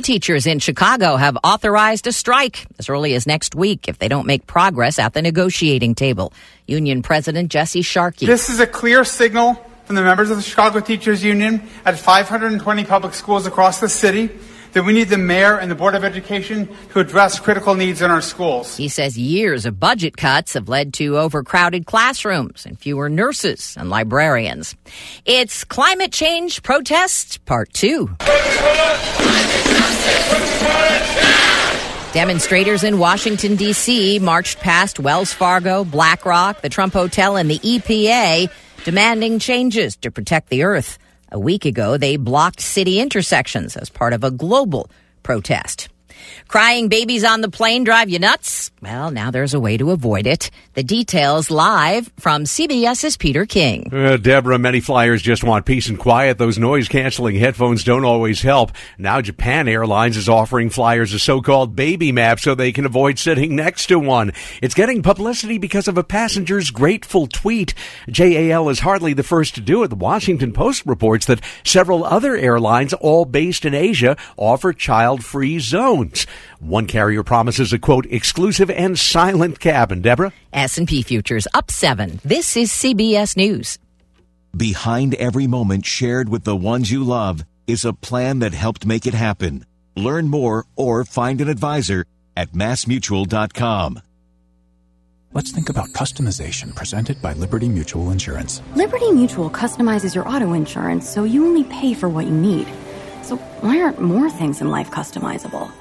Teachers in Chicago have authorized a strike as early as next week if they don't make progress at the negotiating table. Union President Jesse Sharkey. This is a clear signal from the members of the Chicago Teachers Union at 520 public schools across the city that we need the mayor and the Board of Education to address critical needs in our schools. He says years of budget cuts have led to overcrowded classrooms and fewer nurses and librarians. It's climate change protest part two. Demonstrators in Washington, D.C. marched past Wells Fargo, BlackRock, the Trump Hotel, and the EPA demanding changes to protect the earth. A week ago, they blocked city intersections as part of a global protest. Crying babies on the plane drive you nuts? Well, now there's a way to avoid it. The details live from CBS's Peter King. Uh, Deborah, many flyers just want peace and quiet. Those noise canceling headphones don't always help. Now Japan Airlines is offering flyers a so-called baby map so they can avoid sitting next to one. It's getting publicity because of a passenger's grateful tweet. JAL is hardly the first to do it. The Washington Post reports that several other airlines, all based in Asia, offer child-free zones. One carrier promises a quote exclusive and silent cabin. Deborah? S&P futures up 7. This is CBS News. Behind every moment shared with the ones you love is a plan that helped make it happen. Learn more or find an advisor at massmutual.com. Let's think about customization presented by Liberty Mutual Insurance. Liberty Mutual customizes your auto insurance so you only pay for what you need. So why aren't more things in life customizable?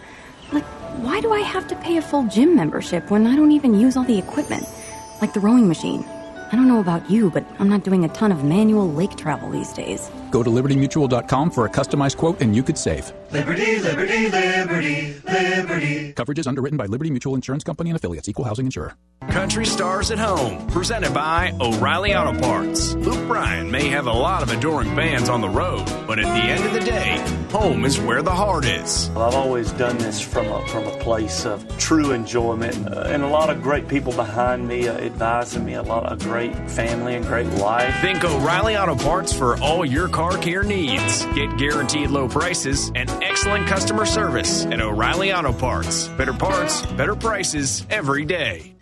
Like, why do I have to pay a full gym membership when I don't even use all the equipment? Like the rowing machine. I don't know about you, but I'm not doing a ton of manual lake travel these days. Go to libertymutual.com for a customized quote and you could save. Liberty, liberty, liberty, liberty. Coverage is underwritten by Liberty Mutual Insurance Company and affiliates, equal housing insurer. Country Stars at Home, presented by O'Reilly Auto Parts. Luke Bryan may have a lot of adoring fans on the road, but at the end of the day, home is where the heart is. Well, I've always done this from a, from a place of true enjoyment uh, and a lot of great people behind me uh, advising me, a lot of great family and great life. Think O'Reilly Auto Parts for all your car care needs. Get guaranteed low prices and excellent customer service at O'Reilly Auto Parts. Better parts, better prices every day.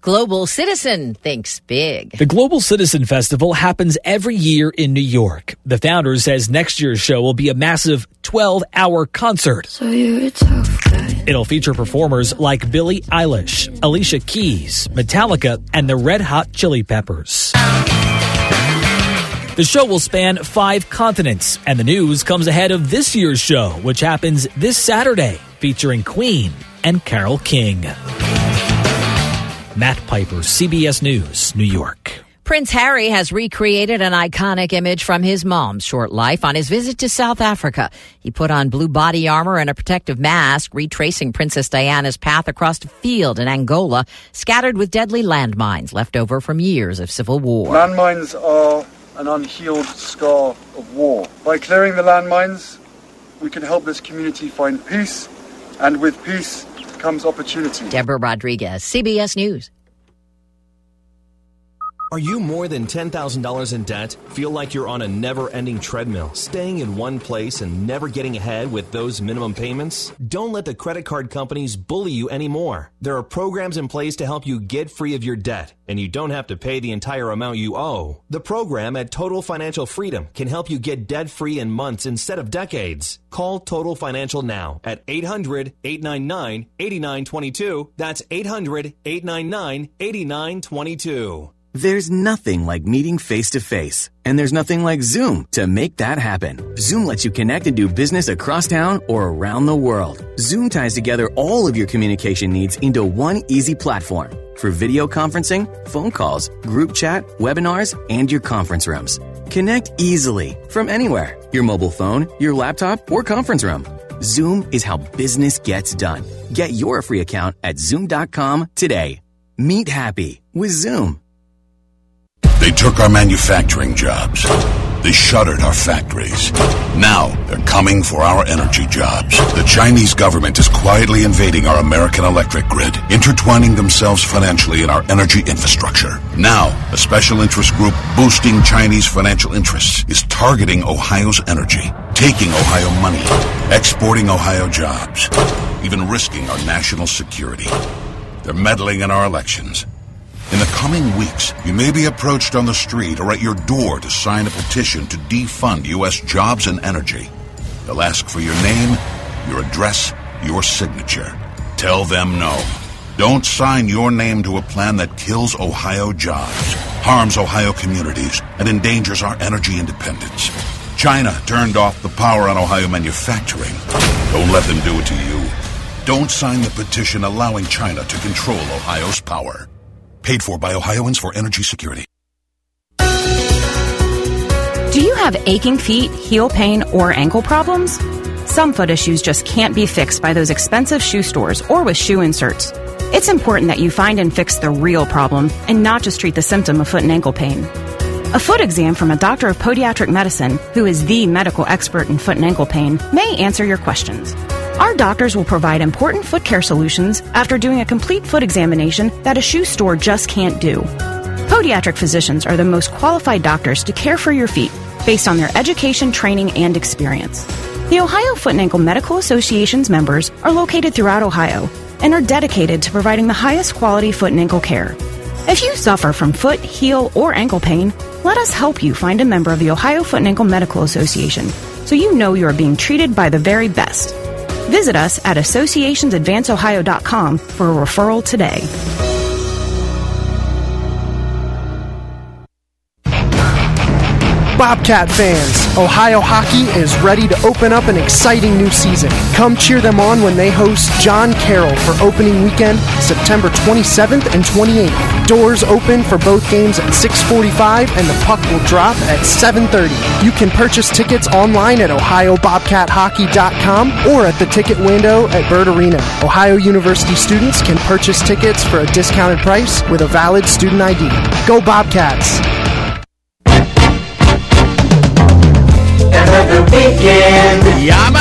Global Citizen thinks big. The Global Citizen Festival happens every year in New York. The founder says next year's show will be a massive 12 hour concert. So you're a tough guy. It'll feature performers like Billie Eilish, Alicia Keys, Metallica, and the Red Hot Chili Peppers. The show will span five continents, and the news comes ahead of this year's show, which happens this Saturday, featuring Queen and Carole King. Matt Piper, CBS News, New York. Prince Harry has recreated an iconic image from his mom's short life on his visit to South Africa. He put on blue body armor and a protective mask, retracing Princess Diana's path across a field in Angola, scattered with deadly landmines left over from years of civil war. Landmines are an unhealed scar of war. By clearing the landmines, we can help this community find peace, and with peace comes opportunity. Deborah Rodriguez, CBS News. Are you more than $10,000 in debt? Feel like you're on a never ending treadmill, staying in one place and never getting ahead with those minimum payments? Don't let the credit card companies bully you anymore. There are programs in place to help you get free of your debt, and you don't have to pay the entire amount you owe. The program at Total Financial Freedom can help you get debt free in months instead of decades. Call Total Financial now at 800 899 8922. That's 800 899 8922. There's nothing like meeting face to face. And there's nothing like Zoom to make that happen. Zoom lets you connect and do business across town or around the world. Zoom ties together all of your communication needs into one easy platform for video conferencing, phone calls, group chat, webinars, and your conference rooms. Connect easily from anywhere your mobile phone, your laptop, or conference room. Zoom is how business gets done. Get your free account at zoom.com today. Meet happy with Zoom. They took our manufacturing jobs. They shuttered our factories. Now they're coming for our energy jobs. The Chinese government is quietly invading our American electric grid, intertwining themselves financially in our energy infrastructure. Now, a special interest group boosting Chinese financial interests is targeting Ohio's energy. taking Ohio money, exporting Ohio jobs, even risking our national security. They're meddling in our elections. In the coming weeks, you may be approached on the street or at your door to sign a petition to defund U.S. jobs and energy. They'll ask for your name, your address, your signature. Tell them no. Don't sign your name to a plan that kills Ohio jobs, harms Ohio communities, and endangers our energy independence. China turned off the power on Ohio manufacturing. Don't let them do it to you. Don't sign the petition allowing China to control Ohio's power. Paid for by Ohioans for Energy Security. Do you have aching feet, heel pain, or ankle problems? Some foot issues just can't be fixed by those expensive shoe stores or with shoe inserts. It's important that you find and fix the real problem and not just treat the symptom of foot and ankle pain. A foot exam from a doctor of podiatric medicine, who is the medical expert in foot and ankle pain, may answer your questions. Our doctors will provide important foot care solutions after doing a complete foot examination that a shoe store just can't do. Podiatric physicians are the most qualified doctors to care for your feet based on their education, training, and experience. The Ohio Foot and Ankle Medical Association's members are located throughout Ohio and are dedicated to providing the highest quality foot and ankle care. If you suffer from foot, heel, or ankle pain, let us help you find a member of the Ohio Foot and Ankle Medical Association so you know you are being treated by the very best. Visit us at associationsadvanceohio.com for a referral today. Bobcat fans, Ohio hockey is ready to open up an exciting new season. Come cheer them on when they host John Carroll for opening weekend, September 27th and 28th. Doors open for both games at 6:45 and the puck will drop at 7:30. You can purchase tickets online at ohiobobcathockey.com or at the ticket window at Bird Arena. Ohio University students can purchase tickets for a discounted price with a valid student ID. Go Bobcats! Another weekend. Yama.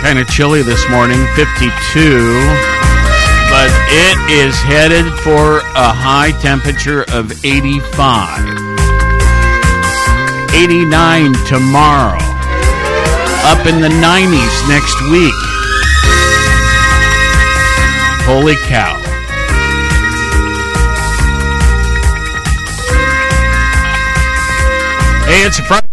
Kind of chilly this morning, 52 but it is headed for a high temperature of 85. 89 tomorrow. Up in the 90s next week. Holy cow. Hey, it's a Friday.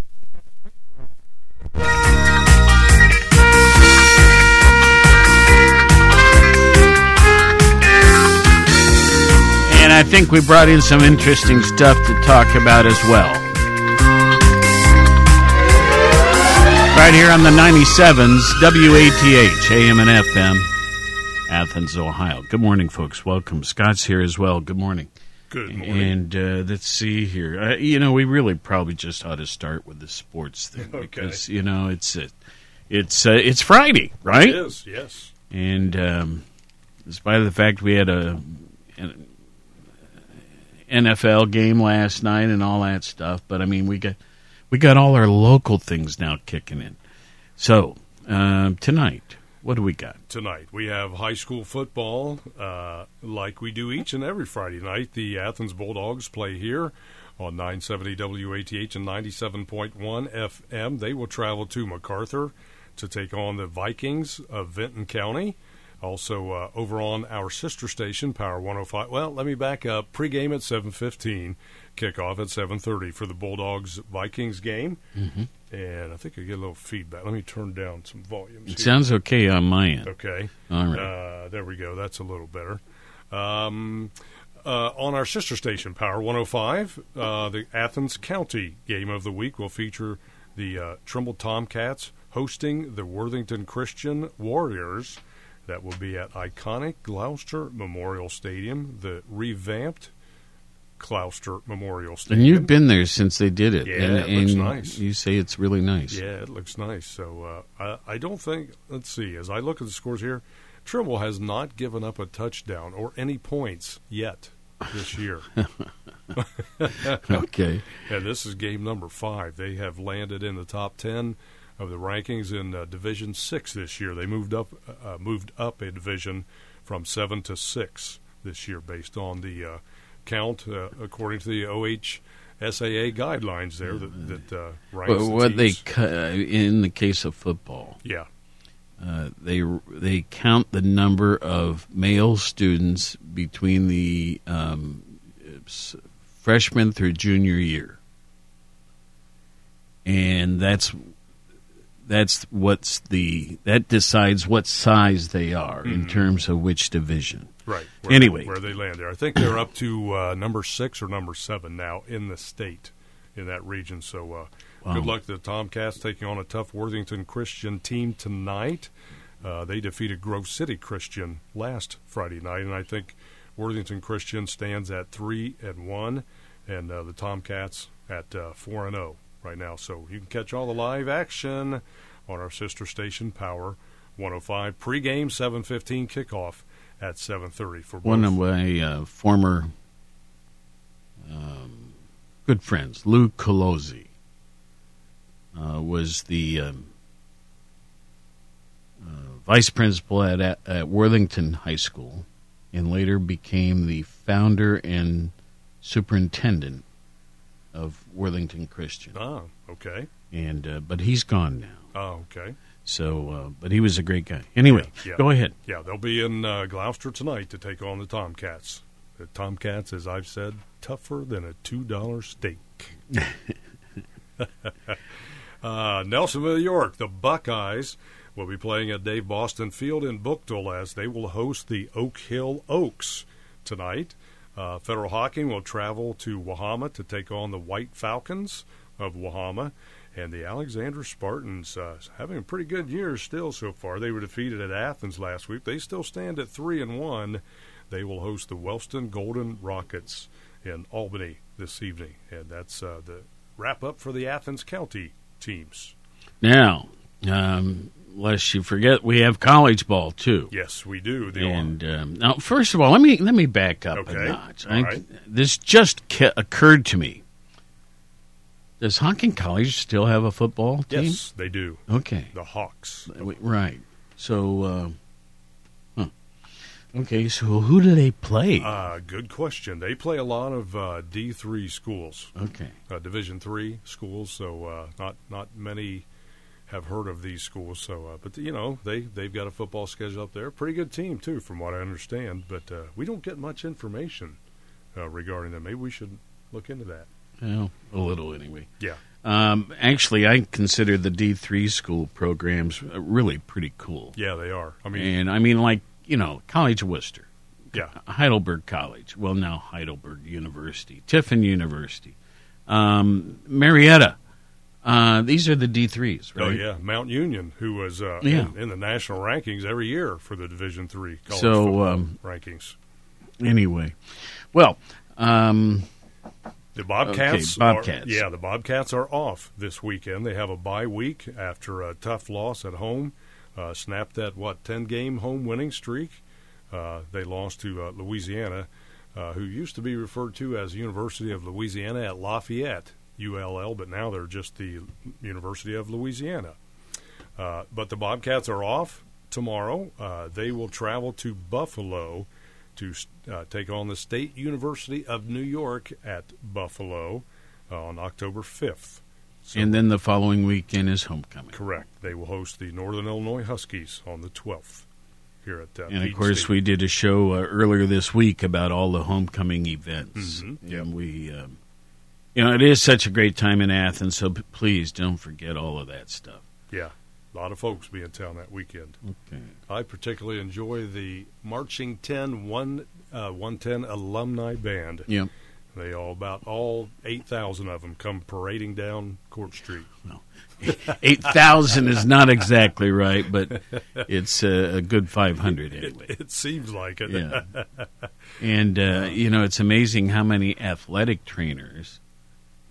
I think we brought in some interesting stuff to talk about as well. Right here on the 97s, WATH, AM and FM, Athens, Ohio. Good morning, folks. Welcome. Scott's here as well. Good morning. Good morning. And uh, let's see here. Uh, you know, we really probably just ought to start with the sports thing Okay. because you know it's uh, it's uh, it's Friday, right? It is, yes. And um, despite the fact we had a an NFL game last night and all that stuff, but I mean we got we got all our local things now kicking in. So um, tonight, what do we got? Tonight we have high school football, uh, like we do each and every Friday night. The Athens Bulldogs play here on 970 WATH and 97.1 FM. They will travel to MacArthur to take on the Vikings of Vinton County. Also uh, over on our sister station, Power 105. Well, let me back up. Pregame at 7:15, kickoff at 7:30 for the Bulldogs Vikings game. Mhm. And I think I get a little feedback. Let me turn down some volume. It sounds okay on my end. Okay. All right. Uh, there we go. That's a little better. Um, uh, on our sister station, Power 105, uh, the Athens County game of the week will feature the uh, Trimble Tomcats hosting the Worthington Christian Warriors. That will be at iconic Glouster Memorial Stadium, the revamped Glouster Memorial Stadium. And you've been there since they did it. Yeah, and, it looks nice. You say it's really nice. Yeah, it looks nice. So uh, I, I don't think. Let's see. As I look at the scores here, Trimble has not given up a touchdown or any points yet this year. Okay. And this is game number five. They have landed in the top ten of the rankings in uh, Division Six this year. They moved up uh, moved up a division from seven to six this year, based on the uh, count uh, according to the OHSAA guidelines there that, that uh, ranks But the what they in the case of football, Yeah. uh, they they count the number of male students between the um, freshman through junior year, and that's that's what's the that decides what size they are in Mhm. terms of which division. Right. Where Anyway, where they land there, I think they're up to uh, number six or number seven now in the state in that region. So, uh, Wow. good luck to the Tomcats taking on a tough Worthington Christian team tonight. Uh, they defeated Grove City Christian last Friday night, and I think Worthington Christian stands at three and one, and uh, the Tomcats at uh, four and zero right now. So you can catch all the live action on our sister station Power 105 pregame 7:15 kickoff at 7:30 for both. one of my uh, former um, good friends, Lou Colozzi, uh, was the um, uh, vice principal at, at, at Worthington High School, and later became the founder and superintendent of Worthington Christian. Oh, okay. And uh, but he's gone now. Oh, okay. So, uh, but he was a great guy. Anyway, Yeah. go ahead. Yeah, they'll be in uh, Glouster tonight to take on the Tomcats. The Tomcats, as I've said, tougher than a two dollar steak. uh, Nelsonville, York, the Buckeyes will be playing at Dave Boston Field in Bookville as they will host the Oak Hill Oaks tonight. Uh, Federal Hocking will travel to Wahama to take on the White Falcons of Wahama. And the Alexander Spartans uh, having a pretty good year still so far. They were defeated at Athens last week. They still stand at three and one. They will host the Wellston Golden Rockets in Albany this evening, and that's uh, the wrap up for the Athens County teams. Now, um, lest you forget, we have college ball too. Yes, we do. The And um, now, first of all, let me let me back up Okay. a notch. I- right. This just ca- occurred to me. Does Hocking College still have a football team? Yes, they do. Okay. The Hawks. Right. So, uh, huh. okay. So, who do they play? Uh, good question. They play a lot of uh, D three schools. Okay. Uh, Division three schools. So uh, not not many have heard of these schools. So, uh, but you know they they've got a football schedule up there. Pretty good team too, from what I understand. But uh, we don't get much information uh, regarding them. Maybe we should look into that. Well, a little anyway. Yeah. Um, actually, I consider the D three school programs uh, really pretty cool. Yeah, they are. I mean, and I mean, like you know, College of Wooster, yeah, Heidelberg College. Well, now Heidelberg University, Tiffin University, um, Marietta. Uh, these are the D threes, right? Oh yeah, Mount Union, who was uh, Yeah. in, in the national rankings every year for the Division three college So, um, rankings. Anyway, well, um, The Bobcats, Okay, Bobcats. Are, yeah, the Bobcats are off this weekend. They have a bye week after a tough loss at home. Uh, snapped that what ten game home winning streak. Uh, they lost to uh, Louisiana, uh, who used to be referred to as University of Louisiana at Lafayette ULL, but now they're just the University of Louisiana. Uh, but the Bobcats are off tomorrow. Uh, they will travel to Buffalo to uh, take on the State University of New York at Buffalo uh, on October 5th. and then the following weekend is homecoming. Correct. They will host the Northern Illinois Huskies on the 12th here at uh, And of course, Stadium. we did a show uh, earlier this week about all the homecoming events. Mhm, And we, um, you know, it is such a great time in Athens, so p- please don't forget all of that stuff. Yeah, a lot of folks be in town that weekend. Okay. I particularly enjoy the Marching 10 one, uh, 110 alumni band. Yep. They all about all 8,000 of them come parading down Court Street. No. Eight thousand is not exactly right, but it's a, a good five hundred anyway. It, it seems like it. Yeah. And uh, you know, it's amazing how many athletic trainers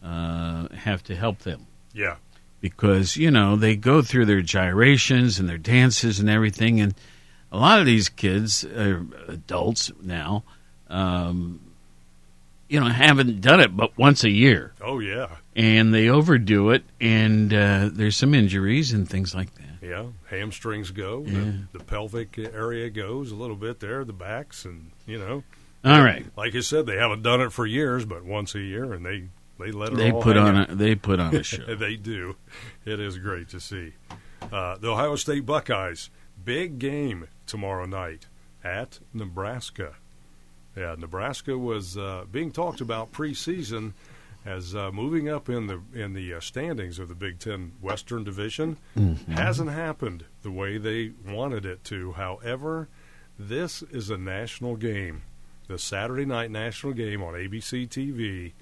uh, have to help them yeah. because you know they go through their gyrations and their dances and everything, and a lot of these kids, are adults now, um, you know, haven't done it but once a year. Oh yeah, and they overdo it, and uh, there's some injuries and things like that. yeah. Hamstrings go. Yeah. The, the pelvic area goes a little bit there. The backs, and you know. All right. Like you said, they haven't done it for years, but once a year, and they they let it They all put on out. a- they put on a show. they do. It is great to see. Uh, the Ohio State Buckeyes big game tomorrow night at Nebraska. Yeah, Nebraska was uh, being talked about preseason as uh, moving up in the in the uh, standings of the Big Ten Western Division. Mhm. Hasn't happened the way they wanted it to. However, this is a national game, the Saturday night national game on ABC TV,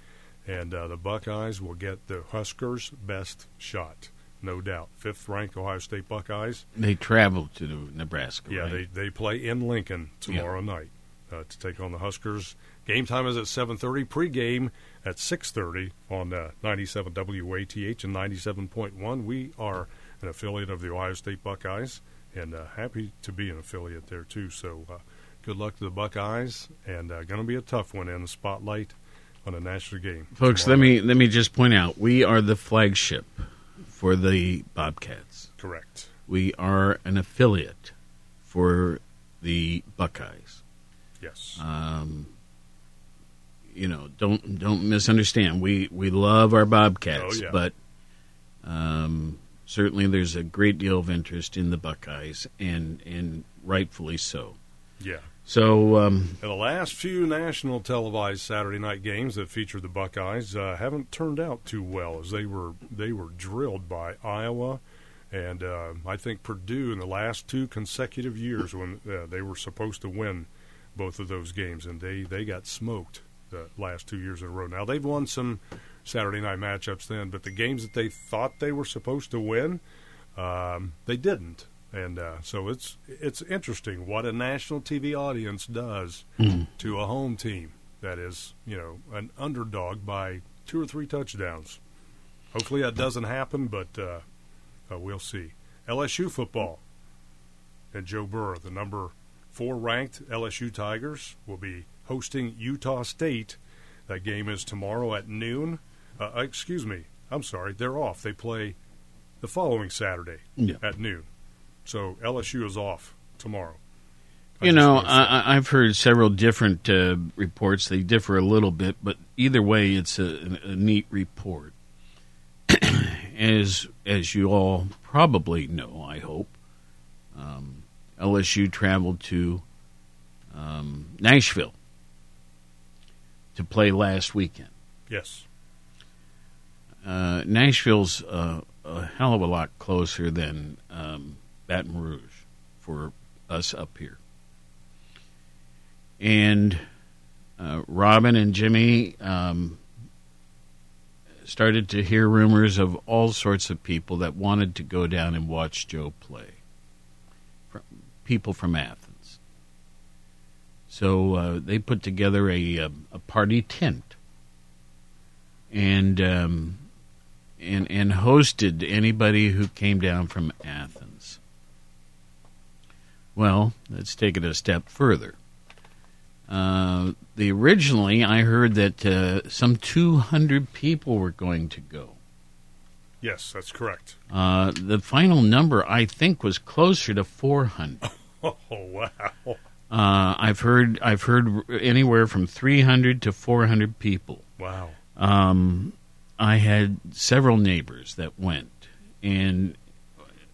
and uh, the Buckeyes will get the Huskers' best shot, no doubt. Fifth ranked Ohio State Buckeyes. They travel to Nebraska. Yeah, right? they they play in Lincoln tomorrow night uh, to take on the Huskers. Game time is at 7:30. Pre-game at 6:30 on uh, 97 WATH and 97.1. We are an affiliate of the Ohio State Buckeyes, and uh, happy to be an affiliate there too. So, uh, good luck to the Buckeyes, and uh, going to be a tough one in the spotlight on a national game. Folks, let me let me just point out we are the flagship for the Bobcats. Correct. We are an affiliate for the Buckeyes. Yes. Um, you know, don't don't misunderstand. We we love our Bobcats, Oh, yeah. but um, certainly there's a great deal of interest in the Buckeyes, and and rightfully so. Yeah. So um, the last few national televised Saturday night games that featured the Buckeyes uh, haven't turned out too well, as they were they were drilled by Iowa, and uh, I think Purdue in the last two consecutive years when uh, they were supposed to win both of those games, and they they got smoked the last two years in a row. Now they've won some Saturday night matchups then, but the games that they thought they were supposed to win, um, they didn't. And uh, so it's it's interesting what a national TV audience does Mhm. to a home team that is you know an underdog by two or three touchdowns. Hopefully that doesn't happen, but uh, uh, we'll see. LSU football and Joe Burrow, the number four ranked LSU Tigers, will be hosting Utah State. That game is tomorrow at noon. Uh, excuse me, I'm sorry, they're off. They play the following Saturday Yeah. at noon. So LSU is off tomorrow. You know, I, I- I've heard several different uh, reports. They differ a little bit, but either way, it's a, a neat report. as as you all probably know, I hope, um, LSU traveled to um, Nashville to play last weekend. Yes. Uh, Nashville's uh, a hell of a lot closer than um, Baton Rouge for us up here. And uh, Robin and Jimmy um, started to hear rumors of all sorts of people that wanted to go down and watch Joe play. Fr- People from Athens. So uh, they put together a, a, a party tent and um, and and hosted anybody who came down from Athens. Well, let's take it a step further. Uh, the originally, I heard that uh, some 200 people were going to go. Yes, that's correct. Uh, the final number, I think, was closer to 400. Oh wow! Uh, I've heard I've heard anywhere from 300 to 400 people. Wow. Um, I had several neighbors that went, and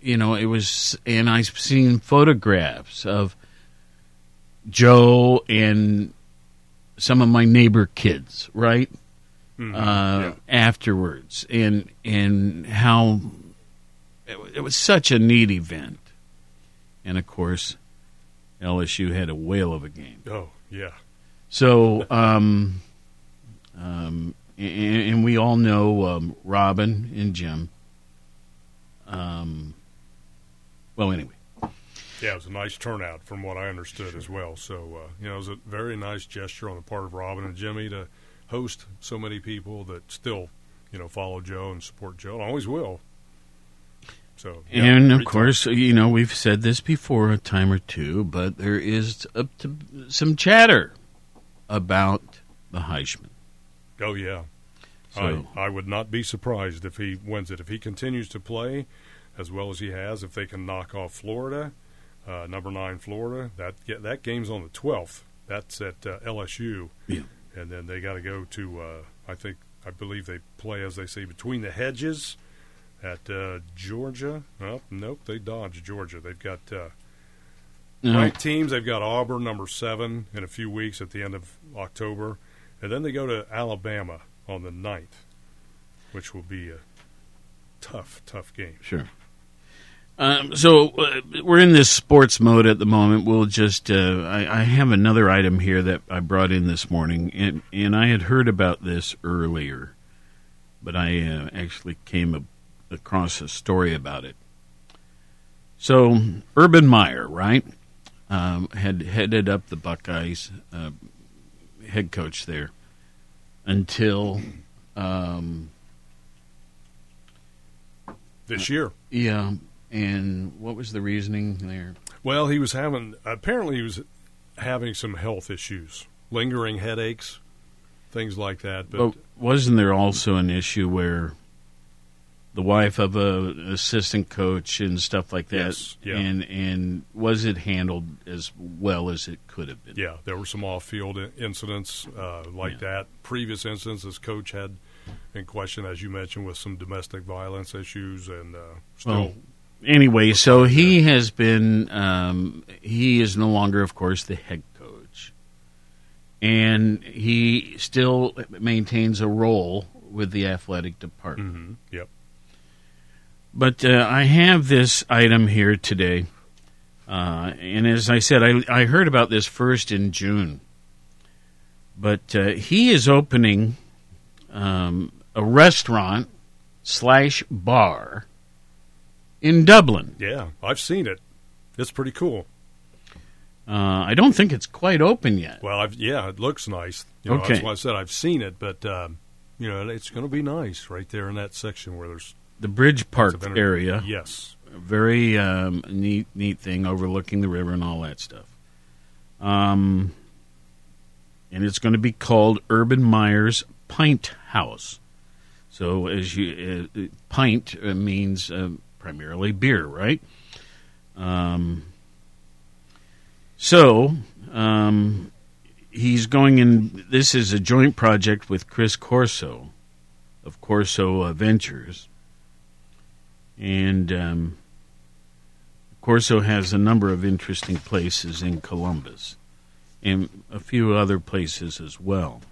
you know it was, and I've seen photographs of Joe and some of my neighbor kids, right? Mhm, Uh, Afterwards, and and how it, it was such a neat event, and of course, LSU had a whale of a game. Oh yeah. So, um, um, and, and we all know um, Robin and Jim. Um, well, anyway, Yeah, it was a nice turnout from what I understood as well. So, uh, you know, it was a very nice gesture on the part of Robin and Jimmy to host so many people that still, you know, follow Joe and support Joe and always will. So, yeah, and of course, you know we've said this before a time or two, but there is up to some chatter about the Heisman. Oh yeah, So- I I would not be surprised if he wins it. If he continues to play as well as he has, if they can knock off Florida, uh, number nine Florida, that get, that game's on the twelfth. That's at uh, LSU, Yeah. and then they got to go to. Uh, I think I believe they play as they say between the hedges at uh, Georgia. Oh, nope, they dodged Georgia. They've got. Uh, No. Ranked teams, they've got Auburn, number seven, in a few weeks at the end of October. And then they go to Alabama on the 9th, which will be a tough, tough game. Sure. Um, so uh, we're in this sports mode at the moment. We'll just uh, I, I have another item here that I brought in this morning, and and I had heard about this earlier, but I uh, actually came a, across a story about it. So Urban Meyer, right, um, had headed up the Buckeyes, uh, head coach there, until. Um, This year. yeah, and what was the reasoning there? Well, he was having, apparently, he was having some health issues, lingering headaches, things like that. But, But wasn't there also an issue where the wife of a assistant coach and stuff like that, Yes, yeah. and and was it handled as well as it could have been? yeah, there were some off field incidents uh, like that. Previous incidents, this coach had in question, as you mentioned, with some domestic violence issues and uh, still. Well, anyway, so he has been. Um, he is no longer, of course, the head coach, and he still maintains a role with the athletic department. Mhm, Yep. But uh, I have this item here today, uh, and as I said, I, I heard about this first in June. But uh, he is opening um, a restaurant slash bar in Dublin. Yeah, I've seen it. It's pretty cool. Uh, I don't think it's quite open yet. Well, I've, yeah, it looks nice. You know, Okay. That's why I said I've seen it, but um, you know, it's going to be nice right there in that section where there's The Bridge Park area. Yes. A very um, neat, neat thing overlooking the river and all that stuff. Um, and it's going to be called Urban Meyer's Pint House. So, as you, uh, pint uh, means uh, primarily beer, right? Um, so, um, he's going in. This is a joint project with Chris Corso of Corso Ventures. And um, Corso has a number of interesting places in Columbus and a few other places as well.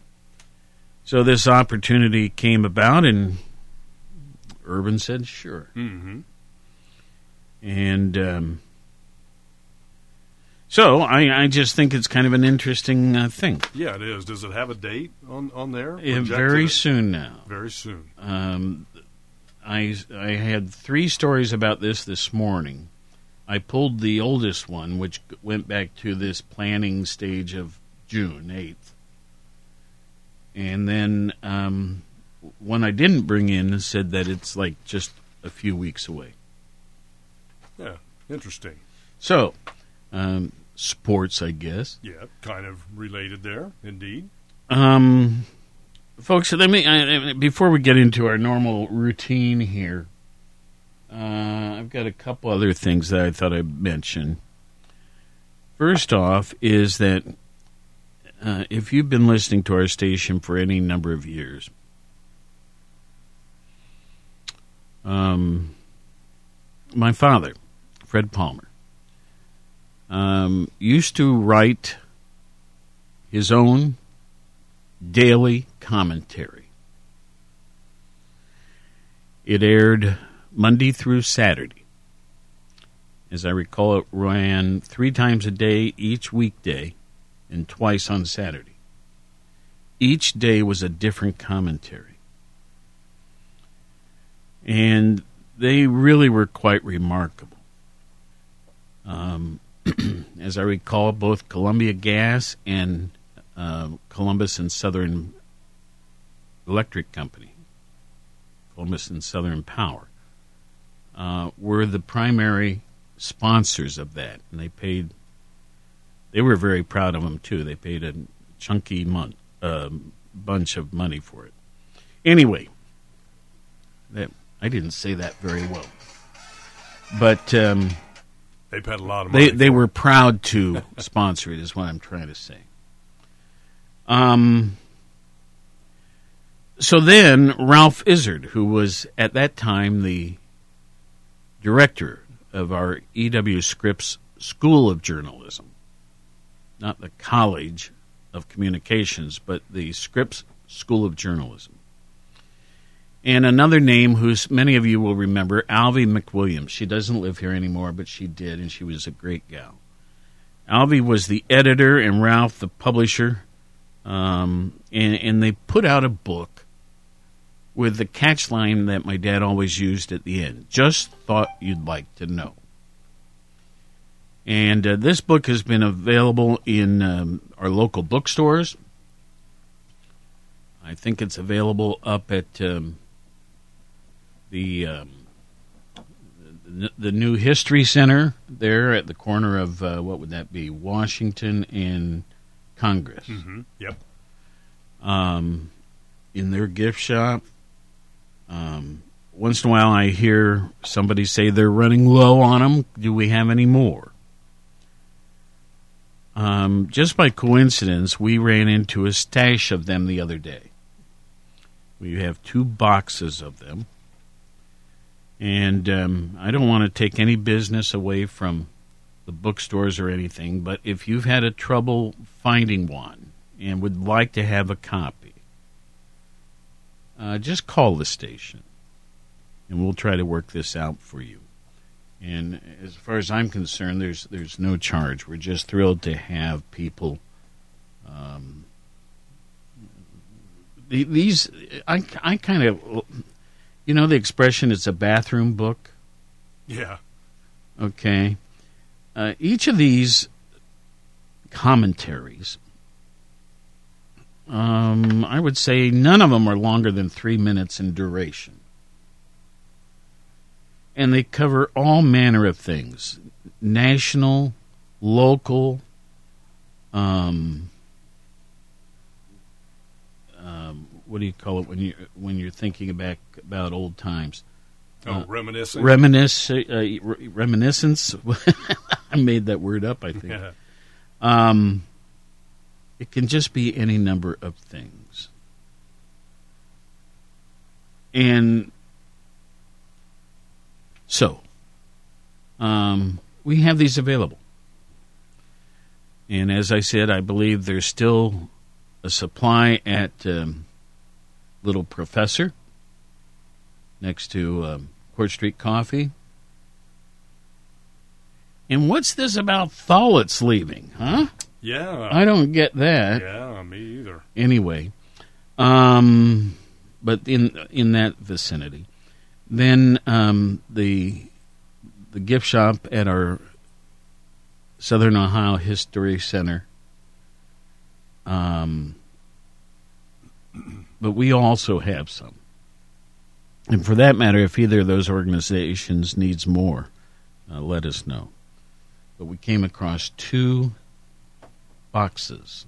So this opportunity came about, and Urban said, sure. Mm-hmm. And um, so I, I just think it's kind of an interesting uh, thing. Yeah, it is. Does it have a date on on there? Yeah, very it? soon now. Very soon. Um, I I had three stories about this this morning. I pulled the oldest one, which went back to this planning stage of June eighth, and then um, one I didn't bring in said that it's like just a few weeks away. Yeah, interesting. So, um, sports, I guess. Yeah, kind of related there, indeed. Um, folks, let me I, I- before we get into our normal routine here. Uh, I've got a couple other things that I thought I'd mention. First off, is that uh, if you've been listening to our station for any number of years, um, my father, Fred Palmer, um, used to write his own daily commentary. It aired Monday through Saturday. As I recall, it ran three times a day each weekday and twice on Saturday. Each day was a different commentary. And they really were quite remarkable. Um, as I recall, both Columbia Gas and uh, Columbus and Southern Electric Company, Columbus and Southern Power, uh, were the primary sponsors of that, and they paid. They were very proud of them too. They paid a chunky mon- uh, bunch of money for it. Anyway, that I didn't say that very well, but um, They paid a lot of money. they they were proud to sponsor it. Is what I'm trying to say. Um. So then, Ralph Izard, who was at that time the director of our E.W. Scripps School of Journalism, not the College of Communications, but the Scripps School of Journalism. And another name who's many of you will remember, Alvy McWilliams. She doesn't live here anymore, but she did, and she was a great gal. Alvy was the editor and Ralph the publisher, um, and, and they put out a book with the catch line that my dad always used at the end. Just thought you'd like to know. And uh, this book has been available in um, our local bookstores. I think it's available up at um, the um, the the new History Center there at the corner of uh, what would that be? Washington and Congress. hmm Yep. Um, in their gift shop. Um, once in a while, I hear somebody say they're running low on them. Do we have any more? Um, just by coincidence, we ran into a stash of them the other day. We have two boxes of them. And um, I don't want to take any business away from the bookstores or anything, but if you've had a trouble finding one and would like to have a copy, uh, just call the station and we'll try to work this out for you. And as far as I'm concerned, there's there's no charge. We're just thrilled to have people. Um, these I I kind of you know the expression it's a bathroom book. Yeah. Okay. Uh, each of these commentaries, um, I would say none of them are longer than three minutes in duration. And they cover all manner of things national, local, um, um, what do you call it when you when you're thinking back about old times? Oh, reminiscing. Reminisce, uh, re- reminiscence. I made that word up. I think. um, it can just be any number of things, and so um, we have these available. And as I said, I believe there's still a supply at um, Little Professor next to um, Court Street Coffee. And what's this about Follett's leaving, huh? Yeah. I don't get that. Yeah, me either. Anyway, um, but in in that vicinity, then um, the the gift shop at our Southern Ohio History Center. Um, but we also have some. And for that matter, if either of those organizations needs more, uh, let us know. But we came across two boxes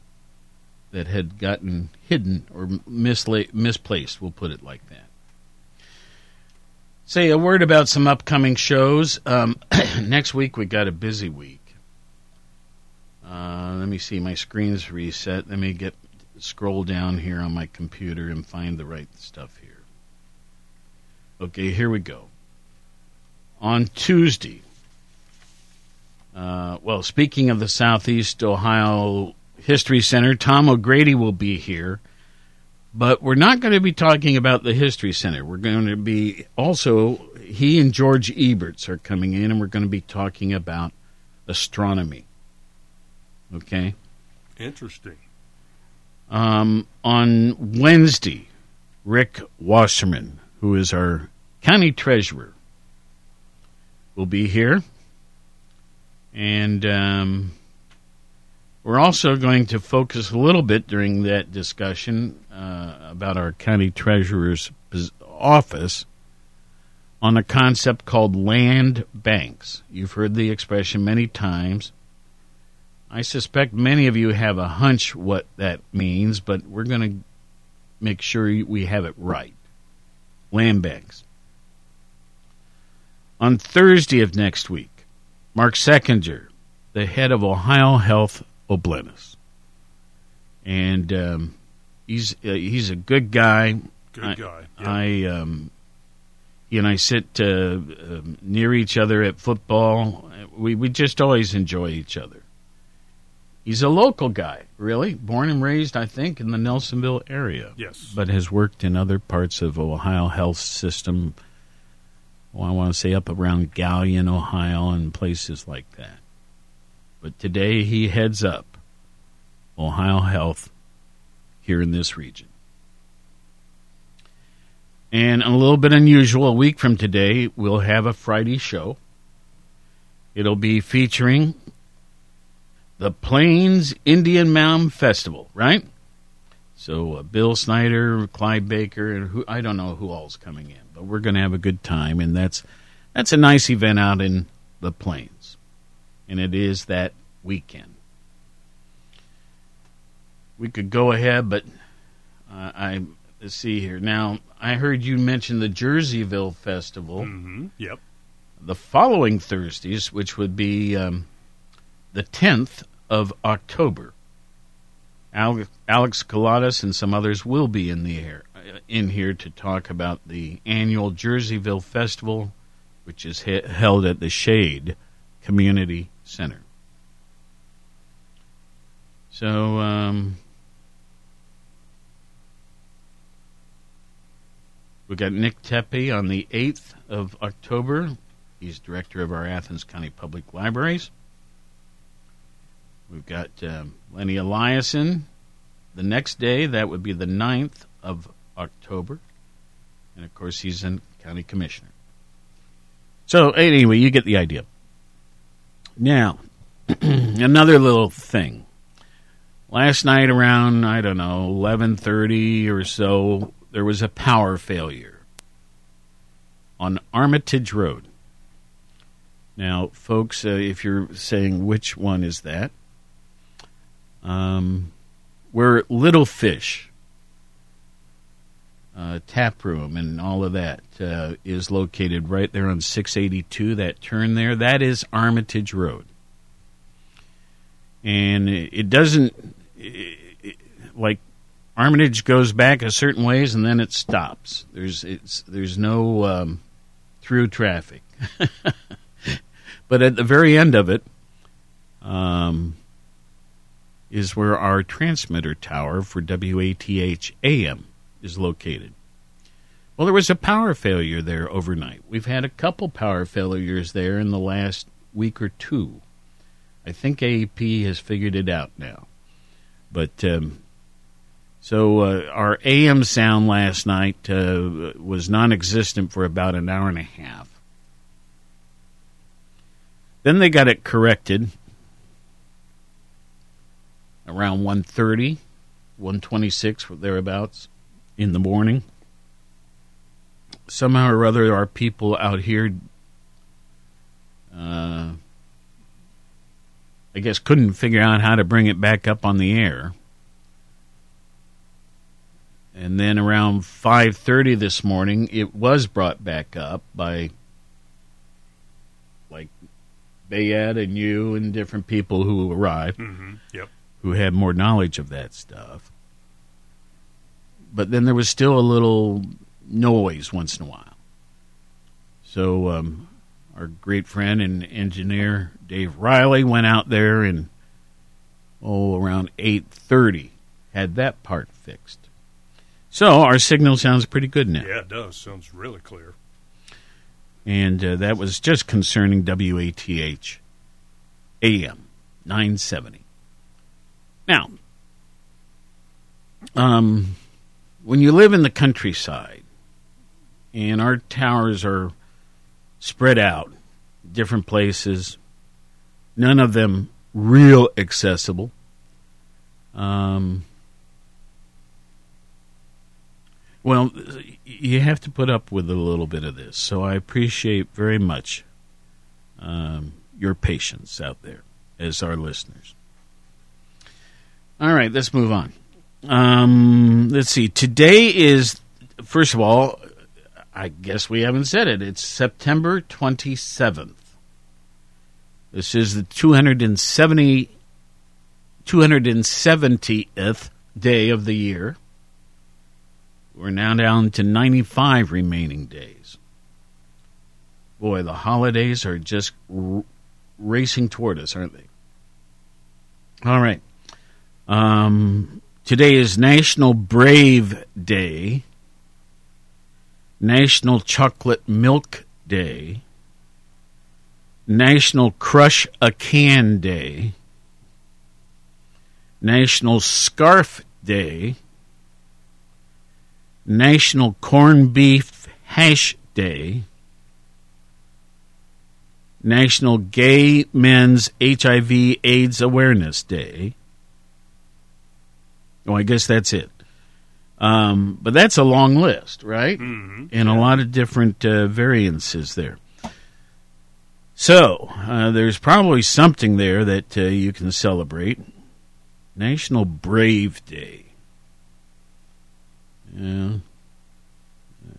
that had gotten hidden or misla- misplaced, we'll put it like that. Say a word about some upcoming shows. Um, next week we got a busy week. Uh, let me see, my screen's reset. Let me get scroll down here on my computer and find the right stuff here. Okay, here we go. On Tuesday, uh, well, speaking of the Southeast Ohio History Center, Tom O'Grady will be here. But we're not going to be talking about the History Center. We're going to be also, he and George Eberts are coming in, and we're going to be talking about astronomy. Okay? Interesting. Um, on Wednesday, Rick Wasserman, who is our county treasurer, will be here. And um, we're also going to focus a little bit during that discussion uh, about our county treasurer's office on a concept called land banks. You've heard the expression many times. I suspect many of you have a hunch what that means, but we're going to make sure we have it right. Land banks. On Thursday of next week, Mark Seckinger, the head of Ohio Health O'Bleness. And um, he's uh, he's a good guy. Good I, guy. I um, he and I sit uh, uh, near each other at football. We we just always enjoy each other. He's a local guy, really, born and raised, I think, in the Nelsonville area. Yes. but has worked in other parts of Ohio health system. Well, I want to say up around Galion, Ohio, and places like that. But today he heads up Ohio Health here in this region. And a little bit unusual, a week from today, we'll have a Friday show. It'll be featuring the Plains Indian Mound Festival, right? So uh, Bill Snyder, Clyde Baker, and who I don't know who all's coming in, but we're going to have a good time, and that's that's a nice event out in the Plains, and it is that weekend. We could go ahead, but uh, I let's see here now. I heard you mention the Jerseyville Festival. Mm-hmm. Yep. The following Thursdays, which would be um, the 10th of October, Alex, Kaladas and some others will be in the air uh, in here to talk about the annual Jerseyville Festival, which is he- held at the Shade Community Center. So, um, we got Nick Tepe on the 8th of October. He's director of our Athens County Public Libraries. We've got um, Lenny Eliason the next day. That would be the 9th of October. And of course, he's a county commissioner. So, anyway, you get the idea. Now, another little thing. Last night around, I don't know, 11:30 or so, there was a power failure on Armitage Road. Now, folks, uh, if you're saying which one is that, um, where Little Fish uh, tap room and all of that uh, is located right there on 682. That turn there, that is Armitage Road, and it doesn't it, it, like Armitage goes back a certain ways and then it stops. There's it's there's no um, through traffic, but at the very end of it. Um, is where our transmitter tower for WATH AM is located. Well, there was a power failure there overnight. We've had a couple power failures there in the last week or two. I think AEP has figured it out now. But um, so uh, our AM sound last night uh, was non existent for about an hour and a half. Then they got it corrected around 1.30, 1.26, thereabouts, in the morning. Somehow or other, our people out here, uh, I guess, couldn't figure out how to bring it back up on the air. And then around 5.30 this morning, it was brought back up by, like, Bayad and you and different people who arrived Mm-hmm. Yep. Who had more knowledge of that stuff. But then there was still a little noise once in a while. So um, our great friend and engineer Dave Riley went out there and oh around eight thirty had that part fixed. So our signal sounds pretty good now. Yeah, it does. Sounds really clear. And uh, that was just concerning WATH AM 970. Now, um, when you live in the countryside and our towers are spread out, different places, none of them real accessible. Um, well, you have to put up with a little bit of this. So I appreciate very much um, your patience out there as our listeners. All right, let's move on. Um, let's see. Today is, first of all, I guess we haven't said it. It's September 27th. This is the 270, 270th day of the year. We're now down to 95 remaining days. Boy, the holidays are just r- racing toward us, aren't they? All right. Um, today is National Brave Day, National Chocolate Milk Day, National Crush a Can Day, National Scarf Day, National Corned Beef Hash Day, National Gay Men's HIV AIDS Awareness Day. Oh, I guess that's it. Um, but that's a long list, right? Mhm. And a lot of different uh, variances there. So, uh, there's probably something there that uh, you can celebrate. National Brave Day. Yeah.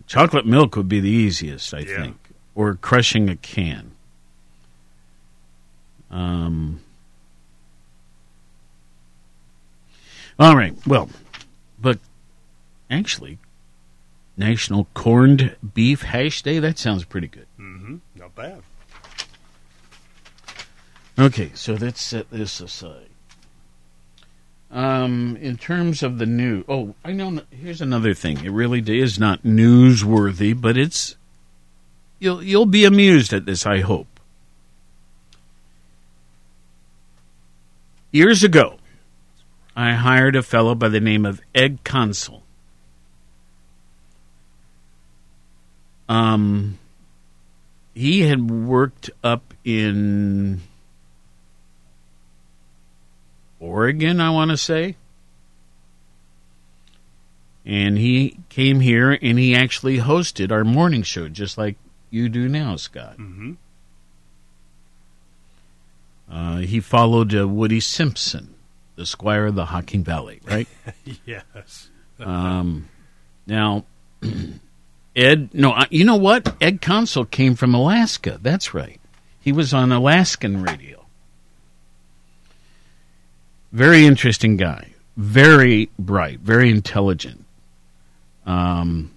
Chocolate milk would be the easiest, I Yeah. think. Or crushing a can. Um, all right. Well, but actually, National Corned Beef Hash Day, that sounds pretty good. Mm-hmm. Not bad. Okay, so let's set this aside. Um, in terms of the new, oh, I know. Here's another thing. It really is not newsworthy, but it's you'll you'll be amused at this. I hope. Years ago, I hired a fellow by the name of Ed Consul. Um, he had worked up in Oregon, I want to say. And he came here and he actually hosted our morning show, just like you do now, Scott. Mm-hmm. Uh, he followed uh, Woody Simpson, the squire of the Hocking Valley, right? yes. um, now, Ed, no, you know what? Ed Consul came from Alaska. That's right. He was on Alaskan radio. Very interesting guy. Very bright. Very intelligent. Um,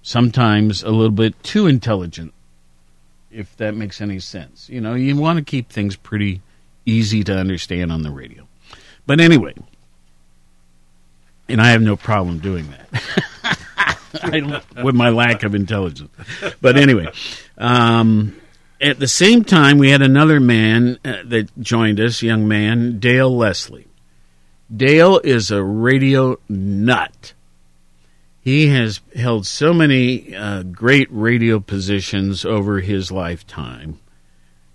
sometimes a little bit too intelligent, if that makes any sense. You know, you want to keep things pretty easy to understand on the radio. But anyway, and I have no problem doing that. I with my lack of intelligence. But anyway, um, at the same time, we had another man uh, that joined us, young man, Dale Leslie. Dale is a radio nut. He has held so many uh, great radio positions over his lifetime.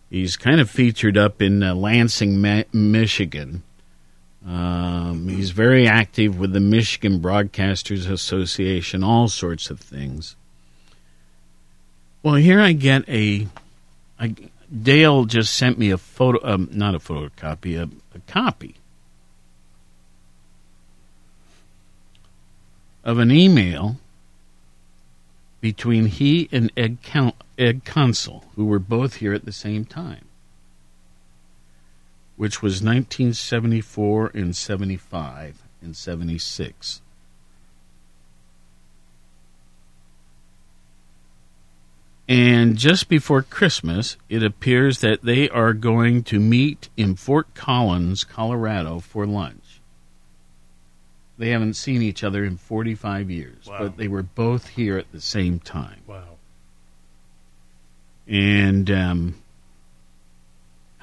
He's kind of featured up in uh, Lansing, Ma- Michigan. Um, he's very active with the Michigan Broadcasters Association, all sorts of things. Well, here I get a. Dale just sent me a photo, um, not a photocopy, a, a copy of an email between he and Ed, Ed Consul, who were both here at the same time, which was 1974 and 75 and 76. And just before Christmas, it appears that they are going to meet in Fort Collins, Colorado for lunch. They haven't seen each other in 45 years, Wow. but they were both here at the same time. Wow. And um,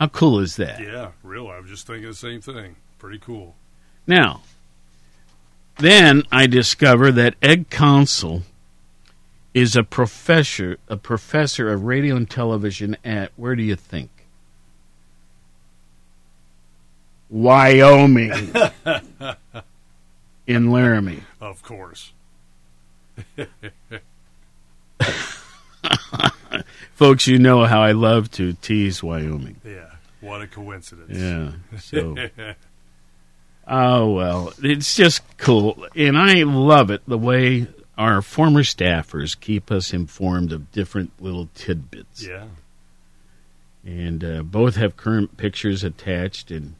how cool is that? Yeah, real. I was just thinking the same thing. Pretty cool. Now, then I discover that Ed Consul is a professor, a professor of radio and television at where do you think? Wyoming in Laramie. Of course. Folks, you know how I love to tease Wyoming. Yeah. What a coincidence. Yeah. So Oh well, it's just cool, and I love it the way our former staffers keep us informed of different little tidbits. Yeah. and uh, both have current pictures attached, and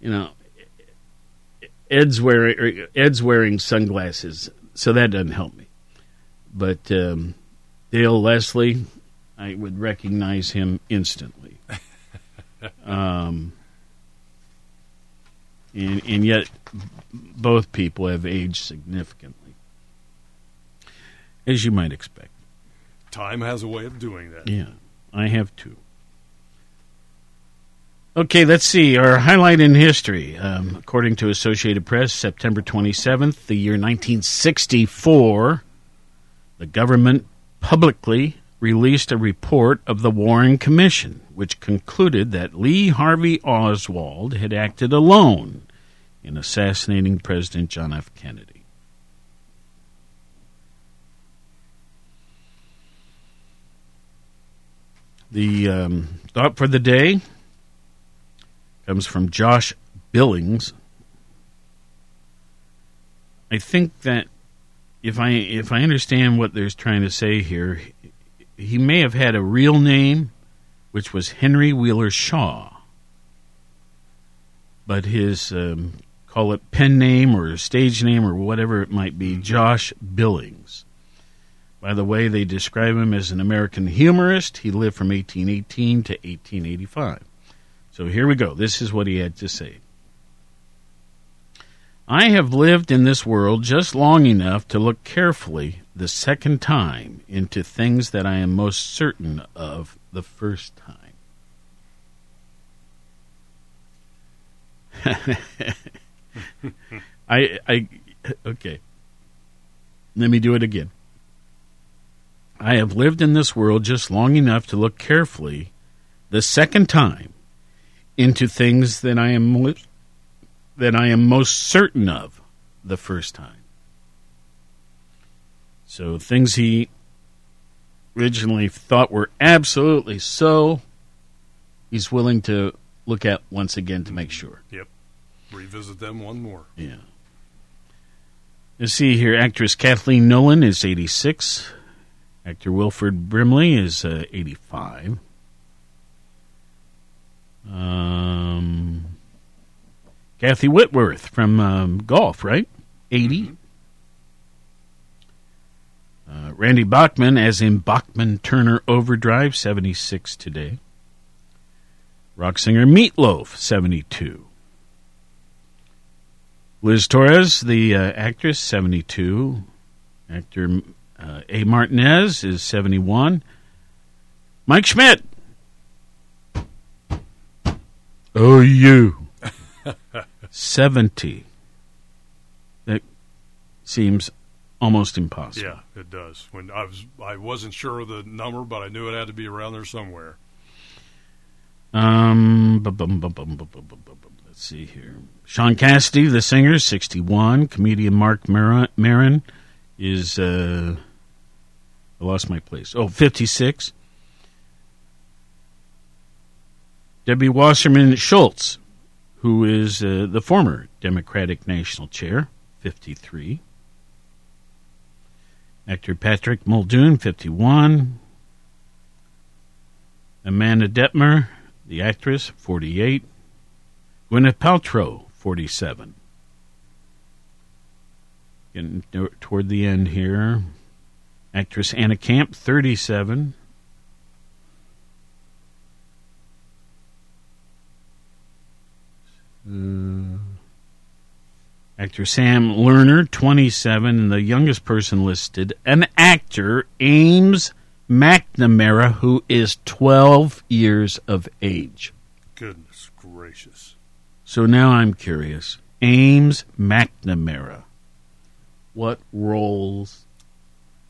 you know, Ed's wearing Ed's wearing sunglasses, so that doesn't help me. But um, Dale Leslie, I would recognize him instantly. um, and and yet, both people have aged significantly, as you might expect. Time has a way of doing that. Yeah, I have too. Okay, let's see. Our highlight in history. Um, according to Associated Press, September 27th, the year 1964, the government publicly released a report of the Warren Commission, which concluded that Lee Harvey Oswald had acted alone in assassinating President John F. Kennedy. The um, thought for the day comes from Josh Billings. I think that if I if I understand what they're trying to say here, he may have had a real name, which was Henry Wheeler Shaw, but his um, call it pen name or stage name or whatever it might be, Josh Billings. By the way, they describe him as an American humorist. He lived from 1818 to 1885. So here we go. This is what he had to say. I have lived in this world just long enough to look carefully the second time into things that I am most certain of the first time. I I okay. Let me do it again. I have lived in this world just long enough to look carefully the second time into things that I am that I am most certain of the first time. So things he originally thought were absolutely so, he's willing to look at once again to make sure. Yep. Revisit them one more. Yeah. Let's see here. Actress Kathleen Nolan is 86. Actor Wilford Brimley is uh, 85. Um, Kathy Whitworth from um, golf, right? 80. Uh, Randy Bachman, as in Bachman Turner Overdrive, 76 today. Rock singer Meatloaf, 72. Liz Torres, the uh, actress, 72. Actor uh, A. Martinez is 71. Mike Schmidt. Oh, you. 70. That seems almost impossible. Yeah, it does. When I was, I wasn't sure of the number, but I knew it had to be around there somewhere. Um, let's see here. Shaun Cassidy, the singer, sixty-one. Comedian Marc Maron is. Uh, I lost my place. Oh, 56. Debbie Wasserman Schultz, who is uh, the former Democratic National Chair, 53. Actor Patrick Muldoon, 51. Amanda Detmer, the actress, 48. Gwyneth Paltrow, 47. Getting toward the end here. Actress Anna Camp, 37. Uh, actor Sam Lerner, 27, and the youngest person listed, an actor, Ames McNamara, who is 12 years of age. Goodness gracious. So now I'm curious. Ames McNamara. What roles?